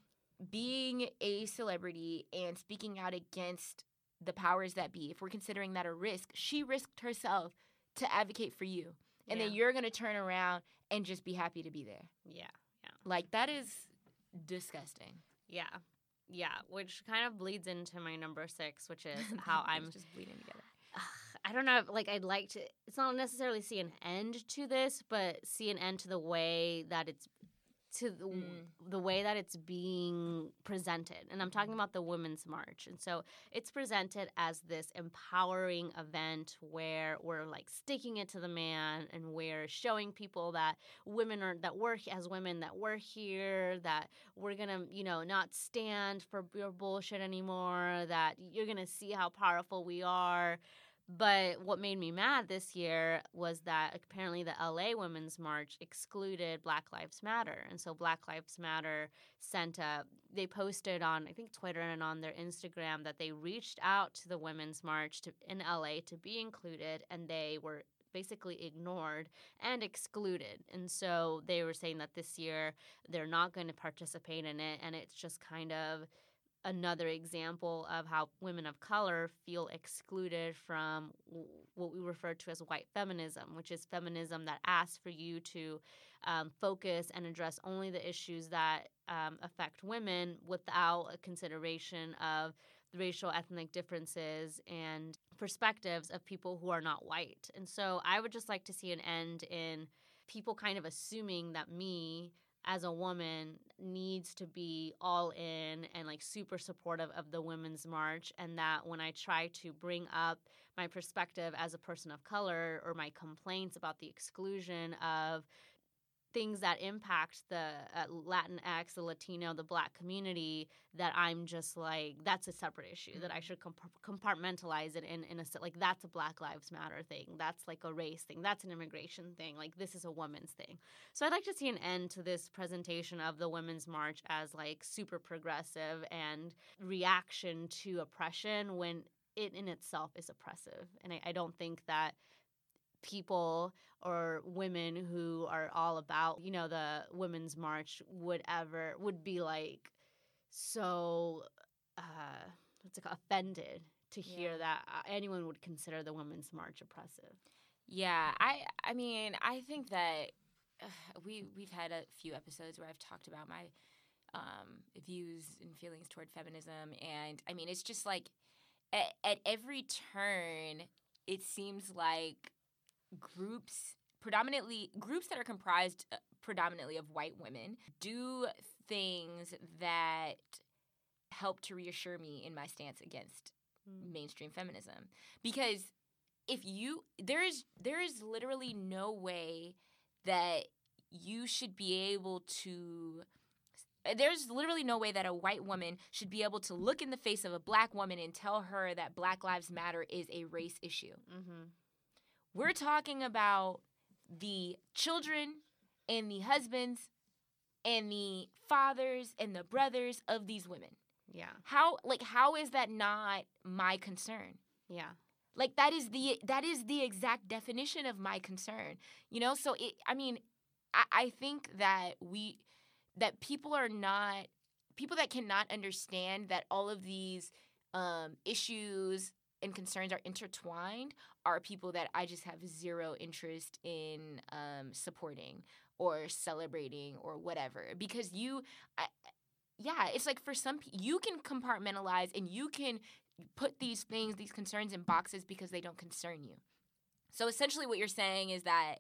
being a celebrity and speaking out against the powers that be, if we're considering that a risk, she risked herself to advocate for you. And then you're going to turn around and just be happy to be there. Yeah. Yeah. Like that is disgusting. Yeah. Yeah. Which kind of bleeds into my number six, which is how I'm just bleeding together. I don't know. Like, I'd like to. It's not necessarily see an end to this, but see an end to the way that it's to the, Mm. the way that it's being presented. And I'm talking Mhm. about the Women's March. And so it's presented as this empowering event where we're like sticking it to the man and we're showing people that women are that we're as women that we're here, that we're gonna, you know, not stand for your bullshit anymore, that you're gonna see how powerful we are. But what made me mad this year was that apparently the LA Women's March excluded Black Lives Matter. And so Black Lives Matter sent a, they posted on, I think, Twitter and on their Instagram that they reached out to the Women's March to, in LA to be included, and they were basically ignored and excluded. And so they were saying that this year they're not going to participate in it. And it's just kind of, another example of how women of color feel excluded from what we refer to as white feminism, which is feminism that asks for you to um, focus and address only the issues that um, affect women without a consideration of the racial ethnic differences and perspectives of people who are not white. And so I would just like to see an end in people kind of assuming that me as a woman needs to be all in and like super supportive of the women's march and that when i try to bring up my perspective as a person of color or my complaints about the exclusion of things that impact the uh, Latinx, the Latino, the Black community that I'm just like that's a separate issue that I should comp- compartmentalize it in in a like that's a Black Lives Matter thing, that's like a race thing, that's an immigration thing, like this is a woman's thing. So I'd like to see an end to this presentation of the Women's March as like super progressive and reaction to oppression when it in itself is oppressive. And I, I don't think that people or women who are all about, you know, the Women's March would ever would be like so uh what's it called offended to hear Yeah. that uh, anyone would consider the Women's March oppressive. Yeah, I I mean, I think that uh, we we've had a few episodes where I've talked about my um, views and feelings toward feminism, and I mean, it's just like at, at every turn, it seems like groups, predominantly groups that are comprised uh, predominantly of white women, do things that help to reassure me in my stance against mainstream feminism. Because if you there is there is literally no way that you should be able to there's literally no way that a white woman should be able to look in the face of a black woman and tell her that black lives matter is a race issue. Mm-hmm. We're talking about the children and the husbands and the fathers and the brothers of these women Yeah. how like how is that not my concern Yeah. like that is the that is the exact definition of my concern you know so it i mean i, I think that we that people are not people that cannot understand that all of these um, issues and concerns are intertwined are people that i just have zero interest in um, supporting or celebrating or whatever because you I, yeah it's like for some you can compartmentalize and you can put these things, these concerns in boxes because they don't concern you. So essentially, what you're saying is that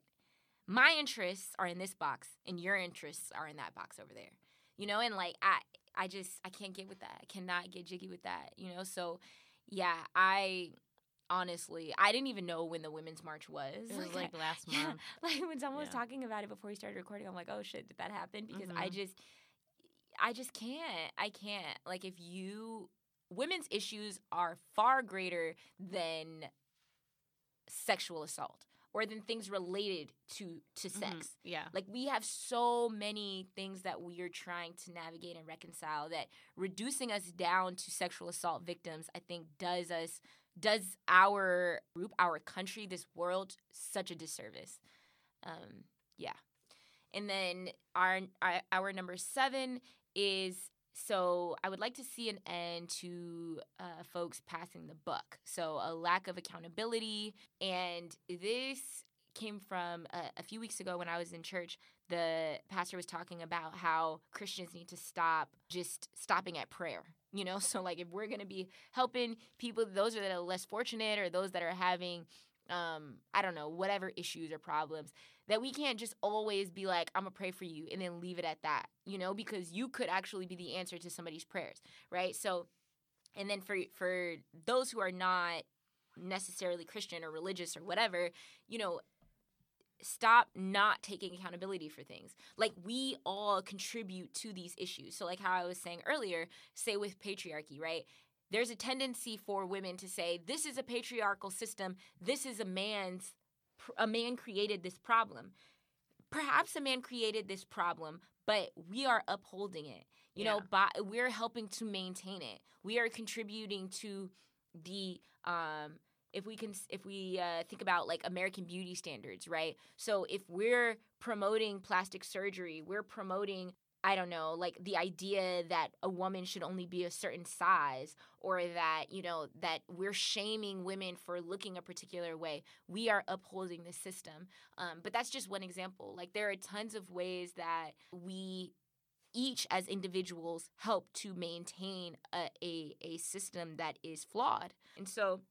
my interests are in this box and your interests are in that box over there. You know, and like I, I just I can't get with that. I cannot get jiggy with that. You know, so yeah, I honestly I didn't even know when the Women's March was. It was I- like last month. yeah, like when someone was talking about it before we started recording, I'm like, oh shit, did that happen? Because I Mhm. just, I just can't. I can't. Like, if you, women's issues are far greater than sexual assault or than things related to to Mhm. sex. Yeah. Like we have so many things that we are trying to navigate and reconcile that reducing us down to sexual assault victims, I think does us does our group, our country, this world such a disservice. Um, yeah. And then our, our our number seven is so I would like to see an end to uh, folks passing the buck. So a lack of accountability, and this came from a, a few weeks ago when I was in church. The pastor was talking about how Christians need to stop just stopping at prayer. You know, so like if we're gonna be helping people, those that are less fortunate or those that are having, um, I don't know, whatever issues or problems, that we can't just always be like, I'm gonna pray for you and then leave it at that, you know, because you could actually be the answer to somebody's prayers, right? So, and then for for those who are not necessarily Christian or religious or whatever, you know, stop not taking accountability for things. Like we all contribute to these issues. So like how I was saying earlier, say with patriarchy, right? There's a tendency for women to say this is a patriarchal system. This is a man's a man created this problem. Perhaps a man created this problem, but we are upholding it. You know, by we're helping to maintain it. We are contributing to the um if we can if we uh, think about like American beauty standards, right? So if we're promoting plastic surgery, we're promoting I don't know, like the idea that a woman should only be a certain size or that, you know, that we're shaming women for looking a particular way. We are upholding the system. Um, but that's just one example. Like there are tons of ways that we each as individuals help to maintain a, a, a system that is flawed. And so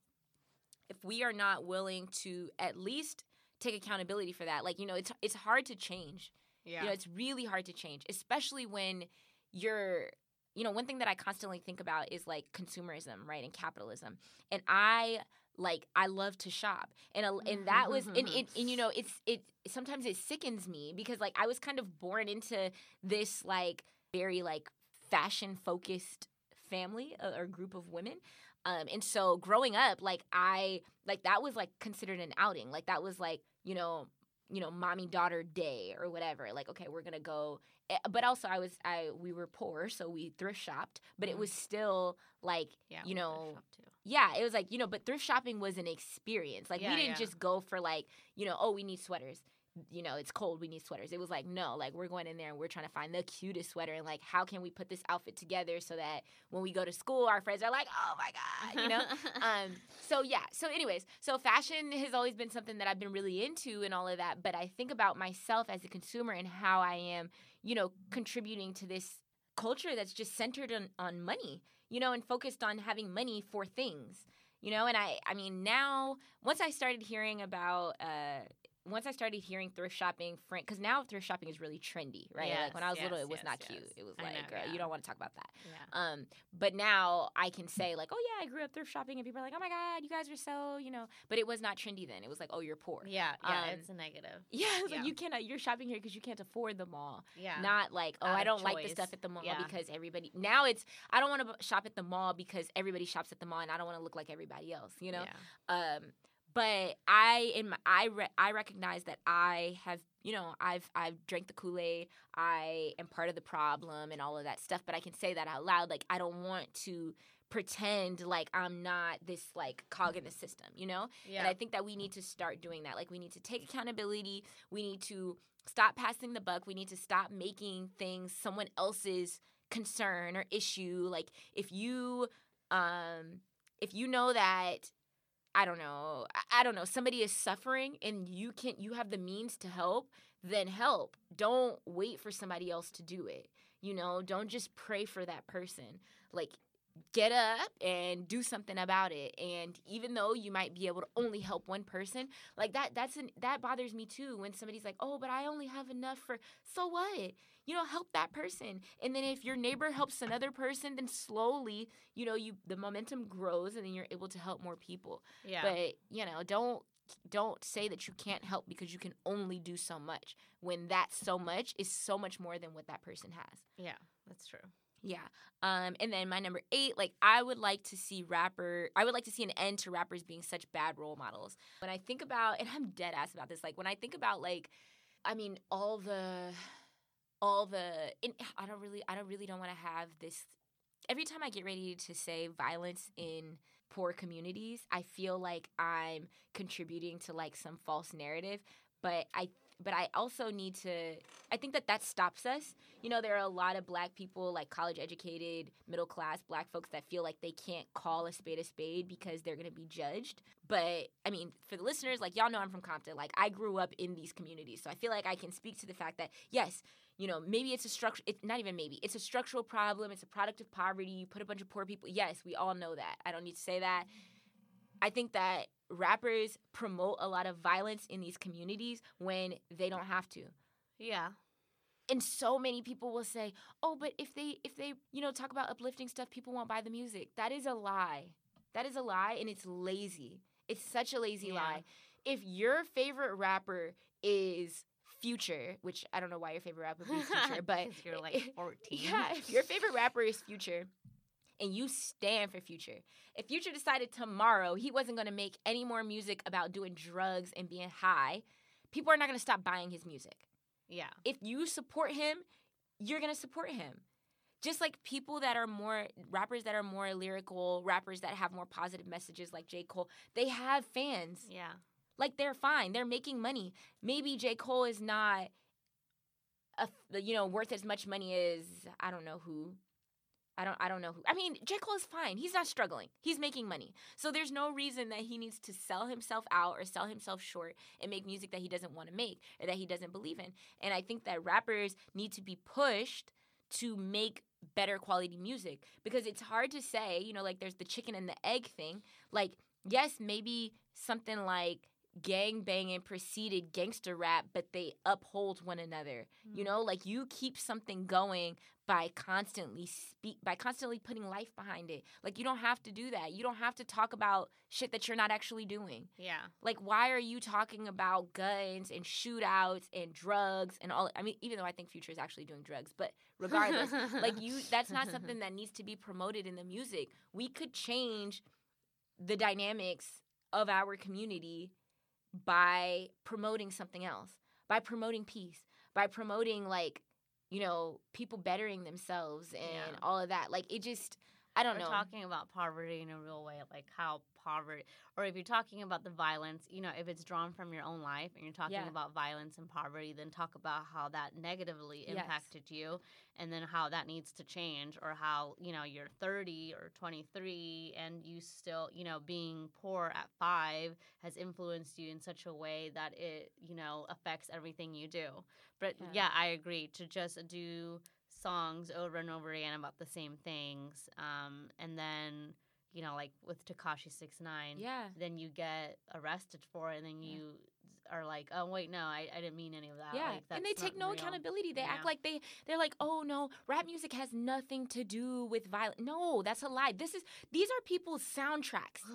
if we are not willing to at least take accountability for that, like, you know, it's it's hard to change. Yeah. You know, it's really hard to change, especially when you're, you know, one thing that I constantly think about is like consumerism, right, and capitalism. And I like I love to shop, and a, and that was and, and and you know it's it sometimes it sickens me because like I was kind of born into this like very like fashion focused family uh, or group of women. Um, and so growing up, like I like that was like considered an outing. Like that was like you know you know mommy daughter day or whatever. Like okay, we're gonna go. Eh, But also, I was I we were poor, so we thrift shopped. But it Mhm. was still like Yeah, you know yeah, it was like, you know, but thrift shopping was an experience. Like Yeah, we didn't yeah. just go for like, you know, oh, we need sweaters. You know, it's cold, we need sweaters. It was like, no, like we're going in there and we're trying to find the cutest sweater and like how can we put this outfit together so that when we go to school our friends are like, "Oh my god," you know? um so yeah, so anyways, so fashion has always been something that I've been really into and all of that, but I think about myself as a consumer and how I am, you know, contributing to this culture that's just centered on, on money you know and focused on having money for things you know and i i mean now once i started hearing about uh once I started hearing thrift shopping, friend, because now thrift shopping is really trendy, right? like when I was Yes, little, it was yes, not yes. cute. It was I like, know, girl, yeah. you don't want to talk about that. yeah. Um, but now I can say like, oh yeah, I grew up thrift shopping, and people are like, oh my god, you guys are so, you know. But it was not trendy then. It was like, oh, you're poor. Yeah, yeah, Um, it's a negative. Yeah, it's Yeah. like you cannot. You're shopping here because you can't afford the mall. Yeah. Not like, oh, Out I don't like the stuff at the mall Yeah. because everybody. Now it's I don't want to shop at the mall because everybody shops at the mall, and I don't want to look like everybody else. You know. Yeah. Um, but I in my, I re- I recognize that I have you know I've I've drank the Kool Aid. I am part of the problem and all of that stuff. But I can say that out loud. Like I don't want to pretend like I'm not this like cog in the system. You know. Yeah. And I think that we need to start doing that. Like we need to take accountability. We need to stop passing the buck. We need to stop making things someone else's concern or issue. Like if you um if you know that I don't know, I, don't know, somebody is suffering and you can't. you have the means to help, then help. Don't wait for somebody else to do it. You know, don't just pray for that person. Like get up and do something about it and even though you might be able to only help one person like that that's an that bothers me too when somebody's like oh but i only have enough for so what you know help that person and then if your neighbor helps another person then slowly you know you the momentum grows and then you're able to help more people yeah. but you know don't don't say that you can't help because you can only do so much when that so much is so much more than what that person has yeah, that's true. Yeah. Um, and then my number eight, like I would like to see rapper I would like to see an end to rappers being such bad role models. When I think about and I'm dead ass about this, like when I think about like I mean all the all the I don't really I don't really don't want to have this every time I get ready to say violence in poor communities, I feel like I'm contributing to like some false narrative, but I but I also need to I think that that stops us. You know, there are a lot of black people like college educated, middle class black folks that feel like they can't call a spade a spade because they're going to be judged. But I mean, for the listeners, like y'all know I'm from Compton. Like I grew up in these communities. So I feel like I can speak to the fact that yes, you know, maybe it's a structure it's not even maybe. It's a structural problem. It's a product of poverty. You put a bunch of poor people. Yes, we all know that. I don't need to say that. I think that rappers promote a lot of violence in these communities when they don't have to. Yeah. And so many people will say, "Oh, but if they if they, you know, talk about uplifting stuff, people won't buy the music." That is a lie. That is a lie and it's lazy. It's such a lazy Yeah. lie. If your favorite rapper is Future, which I don't know why your favorite rapper would be Future, but you're like 14. yeah, if your favorite rapper is Future and you stand for Future, if Future decided tomorrow he wasn't going to make any more music about doing drugs and being high, people are not going to stop buying his music. Yeah. If you support him, you're going to support him. Just like people that are more rappers that are more lyrical, rappers that have more positive messages like J. Cole, they have fans. Yeah. Like they're fine. They're making money. Maybe J. Cole is not a, you know, worth as much money as I don't know who. I don't I don't know who. I mean, J. Cole is fine. He's not struggling. He's making money. So there's no reason that he needs to sell himself out or sell himself short and make music that he doesn't want to make or that he doesn't believe in. And I think that rappers need to be pushed to make better quality music because it's hard to say, you know, like there's the chicken and the egg thing. Like, yes, maybe something like gang banging preceded gangster rap, but they uphold one another. You mm-hmm. know, like you keep something going by constantly speak by constantly putting life behind it. Like you don't have to do that. You don't have to talk about shit that you're not actually doing. Yeah. Like why are you talking about guns and shootouts and drugs and all I mean even though I think Future is actually doing drugs, but regardless, like you that's not something that needs to be promoted in the music. We could change the dynamics of our community by promoting something else, by promoting peace, by promoting like, you know, people bettering themselves and Yeah. all of that. Like it just I don't know. talking about poverty in a real way, like how poverty, or if you're talking about the violence, you know, if it's drawn from your own life and you're talking Yeah. about violence and poverty, then talk about how that negatively Yes. impacted you and then how that needs to change, or how, you know, you're 30 or 23 and you still, you know, being poor at five has influenced you in such a way that it, you know, affects everything you do. But Yeah. yeah, I agree to just do songs over and over again about the same things. Um, and then, you know, like with Tekashi Six Nine, yeah. then you get arrested for it, and then Yeah. you are like, oh wait, no, I, I didn't mean any of that. Yeah, like, and they take no real." accountability. They Yeah. act like they they're like, oh no, rap music has nothing to do with violence. No, that's a lie. This is these are people's soundtracks.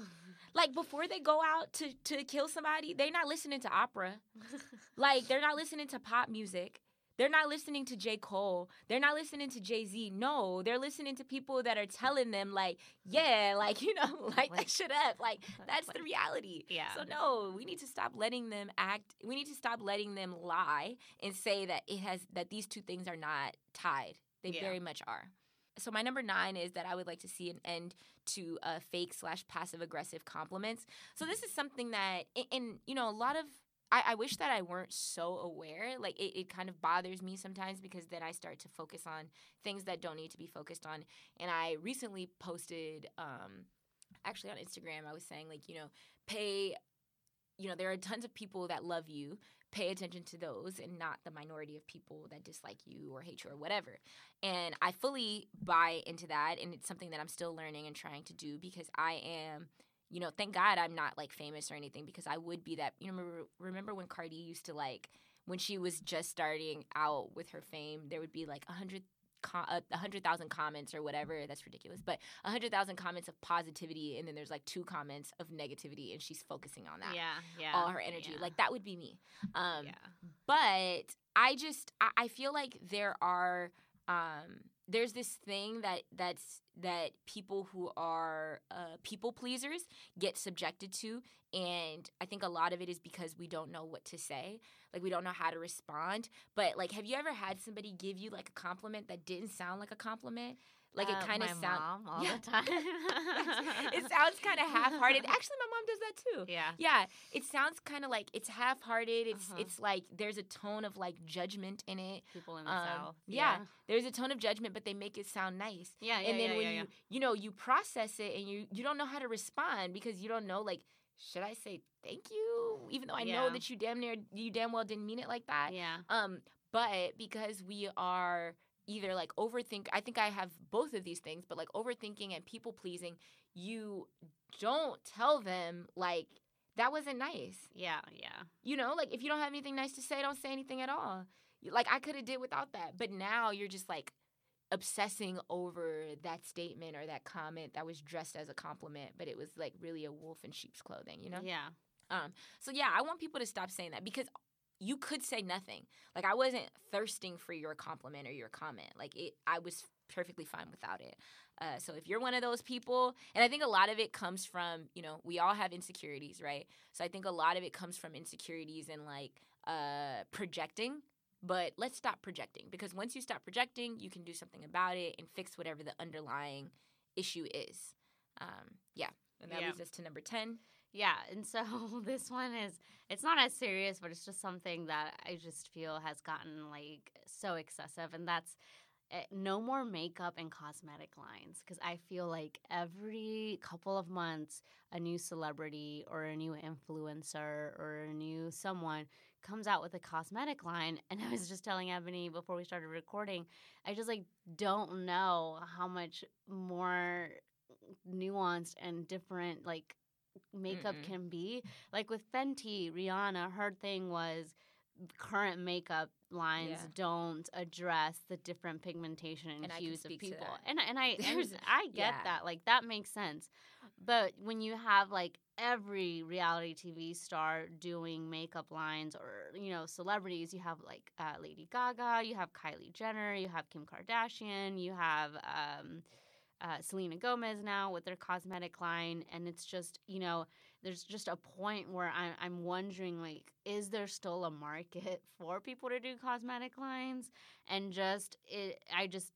Like before they go out to to kill somebody, they're not listening to opera. Like they're not listening to pop music. They're not listening to J. Cole. They're not listening to Jay Z. No, they're listening to people that are telling them like, yeah, like you know, light Like- that shit up. Like that's the reality. yeah. So no, we need to stop letting them act. We need to stop letting them lie and say that it has that these two things are not tied. They Yeah. very much are. So my number nine is that I would like to see an end to uh, fake slash passive aggressive compliments. So this is something that, and you know, a lot of. I, I wish that I weren't so aware. Like it, it kind of bothers me sometimes because then I start to focus on things that don't need to be focused on. And I recently posted, um, actually on Instagram, I was saying like, you know, pay you know, there are tons of people that love you. Pay attention to those and not the minority of people that dislike you or hate you or whatever. And I fully buy into that. And it's something that I'm still learning and trying to do because I am, you know, thank God I'm not like famous or anything because I would be that. You know, remember, remember when Cardi used to like, when she was just starting out with her fame, there would be like a hundred a a hundred thousand comments or whatever. That's ridiculous. But a hundred thousand comments of positivity, and then there's like two comments of negativity, and she's focusing on that. yeah, yeah. All her energy, yeah, like that would be me. Um, yeah. but I just I, I feel like there are um there's this thing that that's that people who are uh, people pleasers get subjected to and i think a lot of it is because we don't know what to say. Like we don't know how to respond. But like have you ever had somebody give you like a compliment that didn't sound like a compliment like Uh, it kind of sounds sound all Yeah. the time. it sounds kind of half-hearted actually my mom does that too Yeah. yeah, it sounds kind of like it's half-hearted. It's Uh-huh. it's like there's a tone of like judgment in it. People in the Um, south. yeah. There's a tone of judgment, but they make it sound nice. Yeah. Yeah. and then yeah, when yeah, you yeah. you know you process it and you you don't know how to respond because you don't know like should I say thank you even though I know Yeah. that you damn near you damn well didn't mean it like that. Yeah. Um, but because we are either like overthink, I think I have both of these things, but like overthinking and people pleasing, you don't tell them like that wasn't nice. Yeah. Yeah. You know, like if you don't have anything nice to say, don't say anything at all. Like I could have did without that, but now you're just like obsessing over that statement or that comment that was dressed as a compliment, but it was like really a wolf in sheep's clothing. You know. Yeah. Um, so yeah, I want people to stop saying that because you could say nothing. Like I wasn't thirsting for your compliment or your comment. Like it, I was perfectly fine without it. Uh, so if you're one of those people, and I think a lot of it comes from, you know, we all have insecurities, right? So I think a lot of it comes from insecurities and like uh, projecting. But let's stop projecting because once you stop projecting, you can do something about it and fix whatever the underlying issue is. Um, yeah, and that Yeah. leads us to number ten. Yeah, and so this one is it's not as serious, but it's just something that I just feel has gotten like so excessive and that's eh, no more makeup and cosmetic lines because I feel like every couple of months a new celebrity or a new influencer or a new someone comes out with a cosmetic line and I was just telling Ebony before we started recording I just like don't know how much more nuanced and different like makeup Mm-mm. can be. Like with Fenty, Rihanna, her thing was current makeup lines Yeah. don't address the different pigmentation and, And hues of people. And and I and I get yeah. that. Like that makes sense. But when you have like every reality TV star doing makeup lines or you know celebrities, you have like uh, Lady Gaga, you have Kylie Jenner, you have Kim Kardashian, you have um, uh, Selena Gomez now with their cosmetic line, and it's just you know there's just a point where I'm I'm wondering like is there still a market for people to do cosmetic lines? And just it I just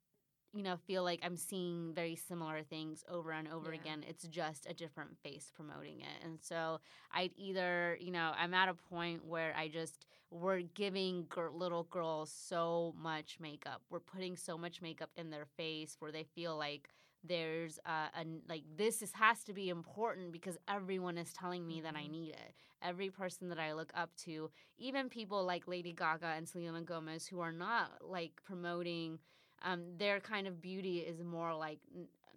you know feel like I'm seeing very similar things over and over Yeah. again. It's just a different face promoting it. And so I'd either you know I'm at a point where I just we're giving little girls so much makeup. We're putting so much makeup in their face where they feel like there's uh, a like this is has to be important because everyone is telling me that I Mhm. need it. Every person that I look up to, even people like Lady Gaga and Selena Gomez, who are not like promoting um, their kind of beauty is more like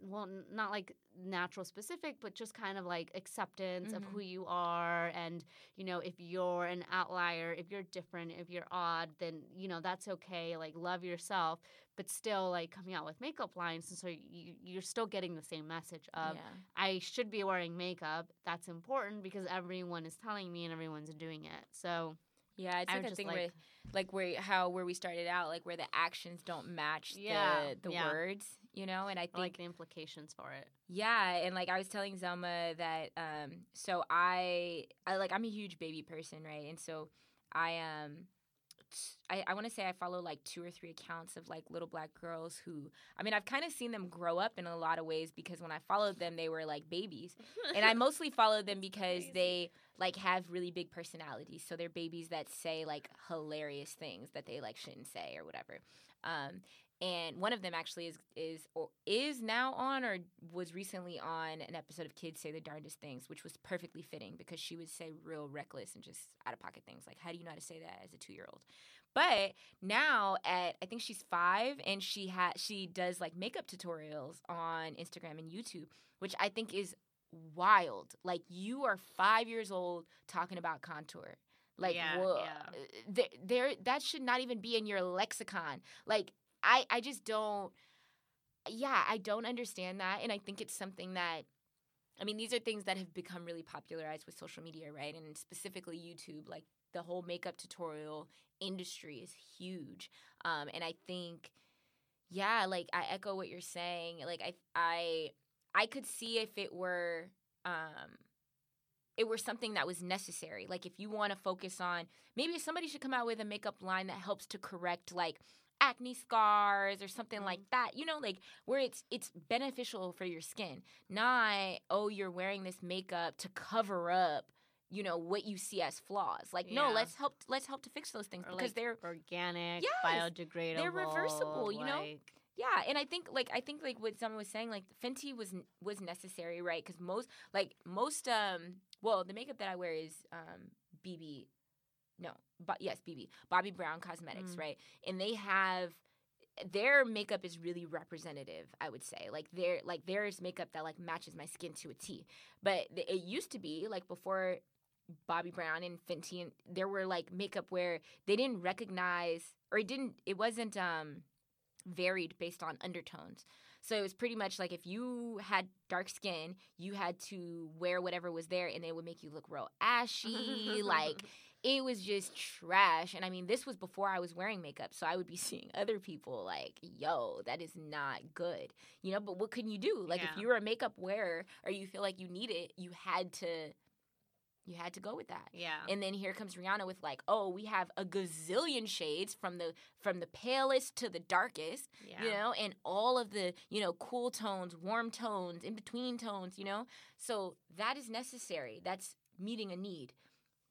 well not like natural specific but just kind of like acceptance of Mhm. who you are and you know if you're an outlier if you're different if you're odd then you know that's okay like love yourself but still like coming out with makeup lines and so you, you're still getting the same message of yeah. i should be wearing makeup that's important because everyone is telling me and everyone's doing it so Yeah, it's I'm like a thing like- where, like where how where we started out, like where the actions don't match Yeah, the the yeah. words, you know. And I I think like the implications for it Yeah, and like I was telling Zelma that um so I I like I'm a huge baby person, right? And so I um I, I want to say I follow like two or three accounts of like little black girls who I mean I've kind of seen them grow up in a lot of ways because when I followed them they were like babies and I mostly followed them because Crazy. they like have really big personalities. So they're babies that say like hilarious things that they like shouldn't say or whatever. Um, and one of them actually is is or is now on or was recently on an episode of Kids Say the Darndest Things, which was perfectly fitting because she would say real reckless and just out of pocket things. Like, how do you know how to say that as a two year old? But now at I think she's five and she has she does like makeup tutorials on Instagram and YouTube, which I think is wild. Like you are five years old talking about contour. Like Yeah, wha- yeah. Uh, there, there that should not even be in your lexicon. Like I I just don't yeah, I don't understand that and I think it's something that I mean, these are things that have become really popularized with social media, right? And specifically YouTube. Like the whole makeup tutorial industry is huge. Um, and I think, yeah, like I echo what you're saying. Like I, I, I could see if it were, um, it were something that was necessary. Like if you want to focus on, maybe somebody should come out with a makeup line that helps to correct like acne scars or something like that. You know, like where it's it's beneficial for your skin. Not oh you're wearing this makeup to cover up, you know, what you see as flaws. Like no, let's help let's help to fix those things or because like they're organic, Yes, biodegradable. They're reversible, you know? yeah, and I think like I think like what someone was saying like Fenty was was necessary, right? Because most like most um well the makeup that I wear is um BB, no, but yes BB Bobbi Brown Cosmetics, Mm. right? And they have their makeup is really representative i would say like their like there's makeup that like matches my skin to a t but it used to be like before bobbi brown and fenty and there were like makeup where they didn't recognize or it didn't it wasn't um varied based on undertones so it was pretty much like if you had dark skin you had to wear whatever was there and it would make you look real ashy like it was just trash. And I mean, this was before I was wearing makeup. So I would be seeing other people like, yo, that is not good. You know, but what can you do? Like, if you're a makeup wearer or you feel like you need it, you had to. You had to go with that. yeah. And then here comes Rihanna with like, oh, we have a gazillion shades from the from the palest to the darkest yeah. you know, and all of the, you know, cool tones, warm tones, in between tones, you know? So that is necessary. That's meeting a need.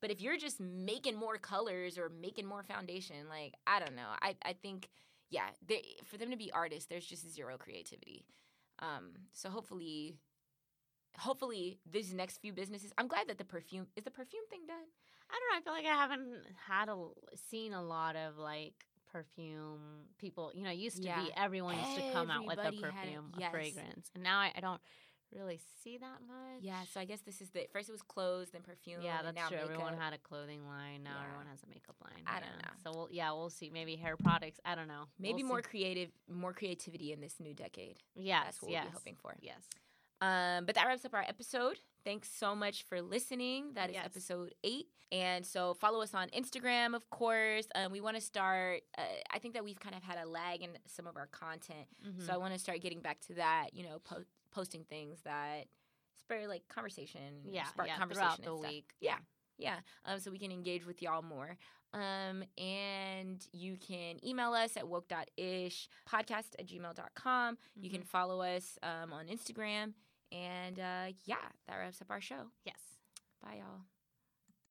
But if you're just making more colors or making more foundation, like, I don't know. I, I think, yeah, they, for them to be artists, there's just zero creativity. Um, so hopefully, hopefully these next few businesses, I'm glad that the perfume, is the perfume thing done? I don't know. I feel like I haven't had a seen a lot of like perfume people. You know, used to Yeah. be everyone used to come out with a Everybody had perfume, yes. a fragrance, and now I, I don't really see that much. Yeah, so I guess this is the first. It was clothes, then perfume. Yeah, and that's now true. Everyone had a clothing line. Now Yeah. everyone has a makeup line. I don't know. So we'll, yeah, we'll see. Maybe hair products. I don't know. maybe We'll more see. creative, more creativity in this new decade. Yes, That's what yes. we'll be hoping for. Yes. Um, but that wraps up our episode. Thanks so much for listening. That is Yes. episode eight. And so follow us on Instagram, of course. Um, we want to start, uh, I think that we've kind of had a lag in some of our content. Mm-hmm. So I want to start getting back to that, you know, po- posting things that spur like conversation, yeah, spark yeah, conversation throughout the stuff. week. Yeah. Yeah. Um, so we can engage with y'all more. Um, and you can email us at woke.ish, podcast at gmail.com. You can Mhm. follow us um, on Instagram. And uh, yeah, that wraps up our show. Yes. Bye, y'all.